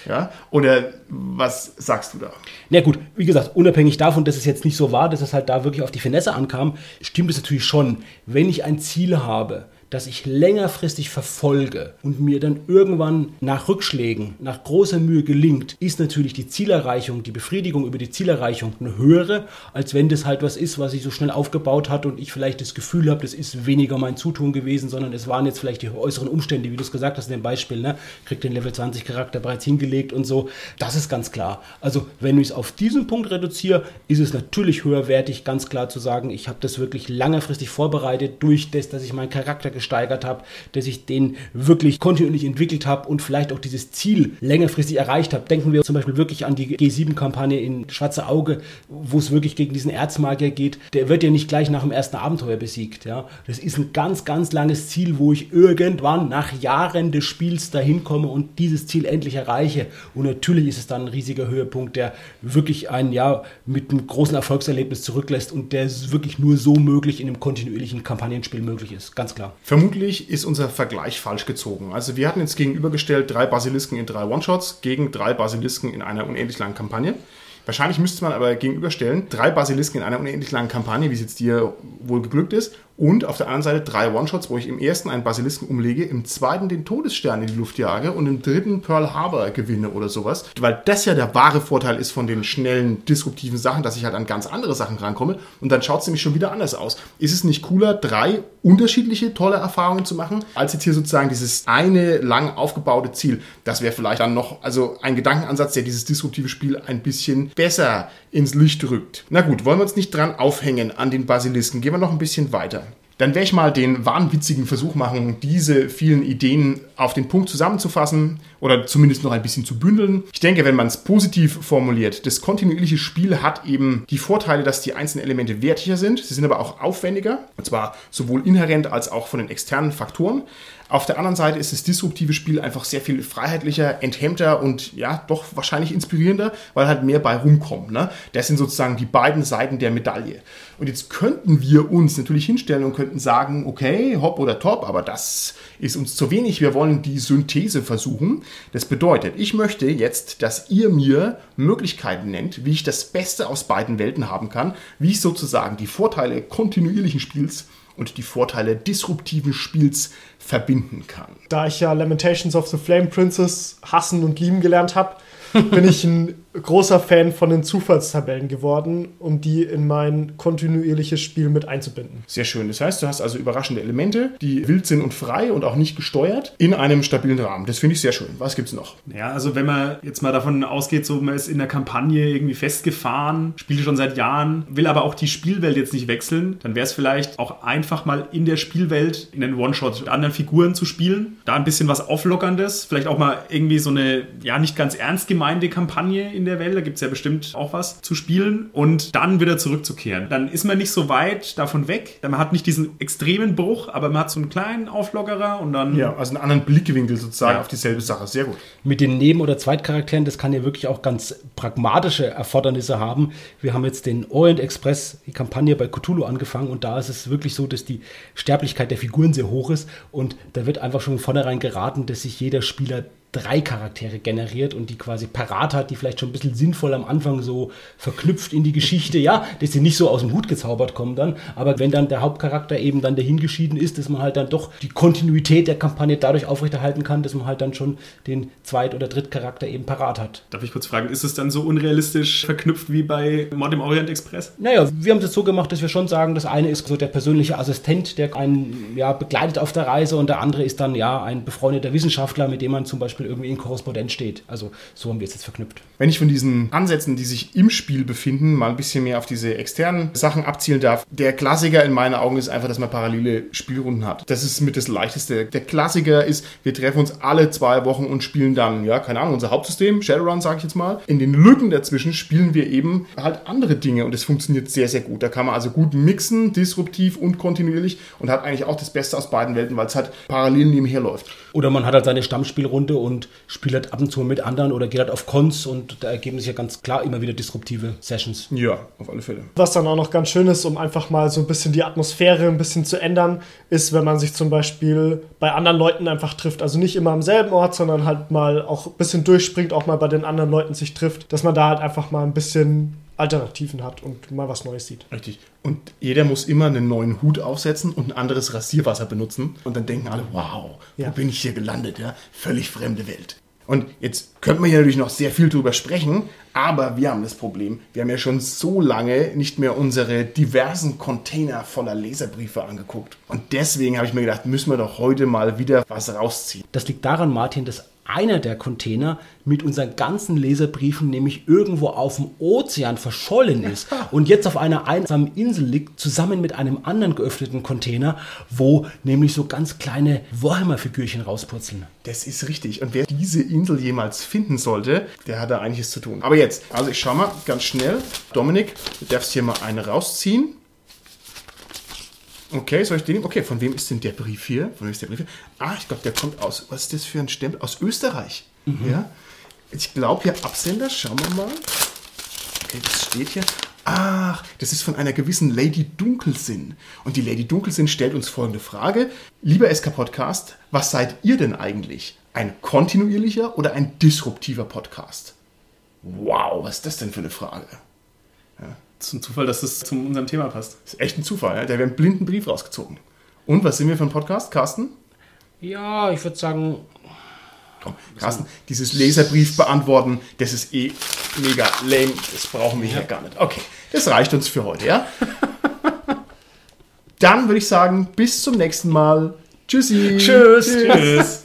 [SPEAKER 1] Ja? Oder was sagst du da?
[SPEAKER 3] Na gut, wie gesagt, unabhängig davon, dass es jetzt nicht so war, dass es halt da wirklich auf die Finesse ankam, stimmt es natürlich schon, wenn ich ein Ziel habe, das ich längerfristig verfolge und mir dann irgendwann nach Rückschlägen, nach großer Mühe gelingt, ist natürlich die Zielerreichung, die Befriedigung über die Zielerreichung eine höhere, als wenn das halt was ist, was sich so schnell aufgebaut hat und ich vielleicht das Gefühl habe, das ist weniger mein Zutun gewesen, sondern es waren jetzt vielleicht die äußeren Umstände, wie du es gesagt hast in dem Beispiel, ne? kriegt den Level 20 Charakter bereits hingelegt und so. Das ist ganz klar. Also wenn ich es auf diesen Punkt reduziere, ist es natürlich höherwertig, ganz klar zu sagen, ich habe das wirklich langfristig vorbereitet durch das, dass ich meinen Charakter gesteigert habe, dass ich den wirklich kontinuierlich entwickelt habe und vielleicht auch dieses Ziel längerfristig erreicht habe. Denken wir zum Beispiel wirklich an die G7-Kampagne in Schwarze Auge, wo es wirklich gegen diesen Erzmagier geht. Der wird ja nicht gleich nach dem ersten Abenteuer besiegt. Ja? Das ist ein ganz, ganz langes Ziel, wo ich irgendwann nach Jahren des Spiels dahin komme und dieses Ziel endlich erreiche. Und natürlich ist es dann ein riesiger Höhepunkt, der wirklich ein Jahr mit einem großen Erfolgserlebnis zurücklässt und der wirklich nur so möglich in einem kontinuierlichen Kampagnenspiel möglich ist. Ganz klar.
[SPEAKER 1] Vermutlich ist unser Vergleich falsch gezogen. Also wir hatten jetzt gegenübergestellt drei Basilisken in drei One-Shots gegen drei Basilisken in einer unendlich langen Kampagne. Wahrscheinlich müsste man aber gegenüberstellen, drei Basilisken in einer unendlich langen Kampagne, wie es jetzt dir wohl geglückt ist, Und auf der anderen Seite drei One-Shots, wo ich im ersten einen Basilisken umlege, im zweiten den Todesstern in die Luft jage und im dritten Pearl Harbor gewinne oder sowas. Weil das ja der wahre Vorteil ist von den schnellen, disruptiven Sachen, dass ich halt an ganz andere Sachen rankomme. Und dann schaut es nämlich schon wieder anders aus. Ist es nicht cooler, drei unterschiedliche tolle Erfahrungen zu machen, als jetzt hier sozusagen dieses eine lang aufgebaute Ziel? Das wäre vielleicht dann noch, also ein Gedankenansatz, der dieses disruptive Spiel ein bisschen besser ins Licht rückt. Na gut, wollen wir uns nicht dran aufhängen an den Basilisken. Gehen wir noch ein bisschen weiter. Dann werde ich mal den wahnwitzigen Versuch machen, diese vielen Ideen auf den Punkt zusammenzufassen oder zumindest noch ein bisschen zu bündeln. Ich denke, wenn man es positiv formuliert, das kontinuierliche Spiel hat eben die Vorteile, dass die einzelnen Elemente wertiger sind. Sie sind aber auch aufwendiger, und zwar sowohl inhärent als auch von den externen Faktoren. Auf der anderen Seite ist das disruptive Spiel einfach sehr viel freiheitlicher, enthemmter und ja, doch wahrscheinlich inspirierender, weil halt mehr bei rumkommt. Ne? Das sind sozusagen die beiden Seiten der Medaille. Und jetzt könnten wir uns natürlich hinstellen und könnten sagen, okay, hopp oder top, aber das ist uns zu wenig. Wir wollen die Synthese versuchen. Das bedeutet, ich möchte jetzt, dass ihr mir Möglichkeiten nennt, wie ich das Beste aus beiden Welten haben kann, wie ich sozusagen die Vorteile kontinuierlichen Spiels und die Vorteile disruptiven Spiels verbinden kann.
[SPEAKER 4] Da ich ja Lamentations of the Flame Princess hassen und lieben gelernt habe, bin ich ein großer Fan von den Zufallstabellen geworden, um die in mein kontinuierliches Spiel mit einzubinden.
[SPEAKER 1] Sehr schön. Das heißt, du hast also überraschende Elemente, die wild sind und frei und auch nicht gesteuert, in einem stabilen Rahmen. Das finde ich sehr schön. Was gibt es noch?
[SPEAKER 2] Ja, also wenn man jetzt mal davon ausgeht, so man ist in der Kampagne irgendwie festgefahren, spielt schon seit Jahren, will aber auch die Spielwelt jetzt nicht wechseln, dann wäre es vielleicht auch einfach mal in der Spielwelt in den One-Shot mit anderen Figuren zu spielen. Da ein bisschen was Auflockerndes, vielleicht auch mal irgendwie so eine, ja, nicht ganz ernst gemeinte Kampagne in der Welt, da gibt es ja bestimmt auch was zu spielen und dann wieder zurückzukehren. Dann ist man nicht so weit davon weg, man hat nicht diesen extremen Bruch, aber man hat so einen kleinen Auflockerer und dann...
[SPEAKER 1] Ja, also einen anderen Blickwinkel sozusagen ja. auf dieselbe Sache. Sehr gut.
[SPEAKER 3] Mit den Neben- oder Zweitcharakteren, das kann ja wirklich auch ganz pragmatische Erfordernisse haben. Wir haben jetzt den Orient Express, die Kampagne bei Cthulhu angefangen und da ist es wirklich so, dass die Sterblichkeit der Figuren sehr hoch ist und da wird einfach schon von vornherein geraten, dass sich jeder Spieler drei Charaktere generiert und die quasi parat hat, die vielleicht schon ein bisschen sinnvoll am Anfang so verknüpft in die Geschichte, ja, dass sie nicht so aus dem Hut gezaubert kommen dann, aber wenn dann der Hauptcharakter eben dann dahingeschieden ist, dass man halt dann doch die Kontinuität der Kampagne dadurch aufrechterhalten kann, dass man halt dann schon den Zweit- oder Drittcharakter eben parat hat.
[SPEAKER 2] Darf ich kurz fragen, ist es dann so unrealistisch verknüpft wie bei Mod im Orient Express?
[SPEAKER 3] Naja, wir haben es so gemacht, dass wir schon sagen, das eine ist so der persönliche Assistent, der einen ja, begleitet auf der Reise und der andere ist dann ja ein befreundeter Wissenschaftler, mit dem man zum Beispiel Beispiel irgendwie in Korrespondenz steht. Also so haben wir es jetzt verknüpft.
[SPEAKER 1] Wenn ich von diesen Ansätzen, die sich im Spiel befinden, mal ein bisschen mehr auf diese externen Sachen abzielen darf, der Klassiker in meinen Augen ist einfach, dass man parallele Spielrunden hat. Das ist mit das Leichteste. Der Klassiker ist, wir treffen uns alle zwei Wochen und spielen dann, ja, keine Ahnung, unser Hauptsystem, Shadowrun, sage ich jetzt mal. In den Lücken dazwischen spielen wir eben halt andere Dinge und es funktioniert sehr, sehr gut. Da kann man also gut mixen, disruptiv und kontinuierlich und hat eigentlich auch das Beste aus beiden Welten, weil es halt parallel nebenher läuft.
[SPEAKER 3] Oder man hat halt seine Stammspielrunde und spielt halt ab und zu mit anderen oder geht halt auf Cons und da ergeben sich ja ganz klar immer wieder disruptive Sessions.
[SPEAKER 1] Ja, auf alle Fälle.
[SPEAKER 4] Was dann auch noch ganz schön ist, um einfach mal so ein bisschen die Atmosphäre ein bisschen zu ändern, ist, wenn man sich zum Beispiel bei anderen Leuten einfach trifft. Also nicht immer am selben Ort, sondern halt mal auch ein bisschen durchspringt, auch mal bei den anderen Leuten sich trifft, dass man da halt einfach mal ein bisschen Alternativen hat und mal was Neues sieht.
[SPEAKER 1] Richtig. Und jeder muss immer einen neuen Hut aufsetzen und ein anderes Rasierwasser benutzen. Und dann denken alle, wow, ja. wo bin ich hier gelandet? Ja? Völlig fremde Welt. Und jetzt könnte man hier natürlich noch sehr viel drüber sprechen, aber wir haben das Problem, wir haben ja schon so lange nicht mehr unsere diversen Container voller Leserbriefe angeguckt. Und deswegen habe ich mir gedacht, müssen wir doch heute mal wieder was rausziehen.
[SPEAKER 3] Das liegt daran, Martin, dass einer der Container mit unseren ganzen Leserbriefen nämlich irgendwo auf dem Ozean verschollen ist und jetzt auf einer einsamen Insel liegt, zusammen mit einem anderen geöffneten Container, wo nämlich so ganz kleine Warhammer-Figürchen rauspurzeln.
[SPEAKER 1] Das ist richtig. Und wer diese Insel jemals finden sollte, der hat da einiges zu tun. Aber jetzt, also ich schau mal ganz schnell. Dominik, du darfst hier mal eine rausziehen. Okay, soll ich den nehmen? Okay, von wem ist denn der Brief hier? Von wem ist der Brief hier? Ah, ich glaube, der kommt aus, was ist das für ein Stempel? Aus Österreich. Mhm. Ja. Ich glaube hier Absender, schauen wir mal. Okay, das steht hier. Ach, das ist von einer gewissen Lady Dunkelsinn. Und die Lady Dunkelsinn stellt uns folgende Frage. Lieber SK-Podcast, was seid ihr denn eigentlich? Ein kontinuierlicher oder ein disruptiver Podcast? Wow, was ist das denn für eine Frage? Ja.
[SPEAKER 2] ist ein Zufall, dass das zu unserem Thema passt.
[SPEAKER 1] Das ist echt ein Zufall, ja? Da wäre einen blinden Brief rausgezogen. Und was sind wir für ein Podcast, Carsten?
[SPEAKER 3] Ja, ich würde sagen,
[SPEAKER 1] Komm, Carsten, dieses Leserbrief beantworten, das ist eh mega lame. Das brauchen wir hier gar nicht. Okay, das reicht uns für heute, ja? Dann würde ich sagen, bis zum nächsten Mal. Tschüssi.
[SPEAKER 3] Tschüss.
[SPEAKER 2] Tschüss.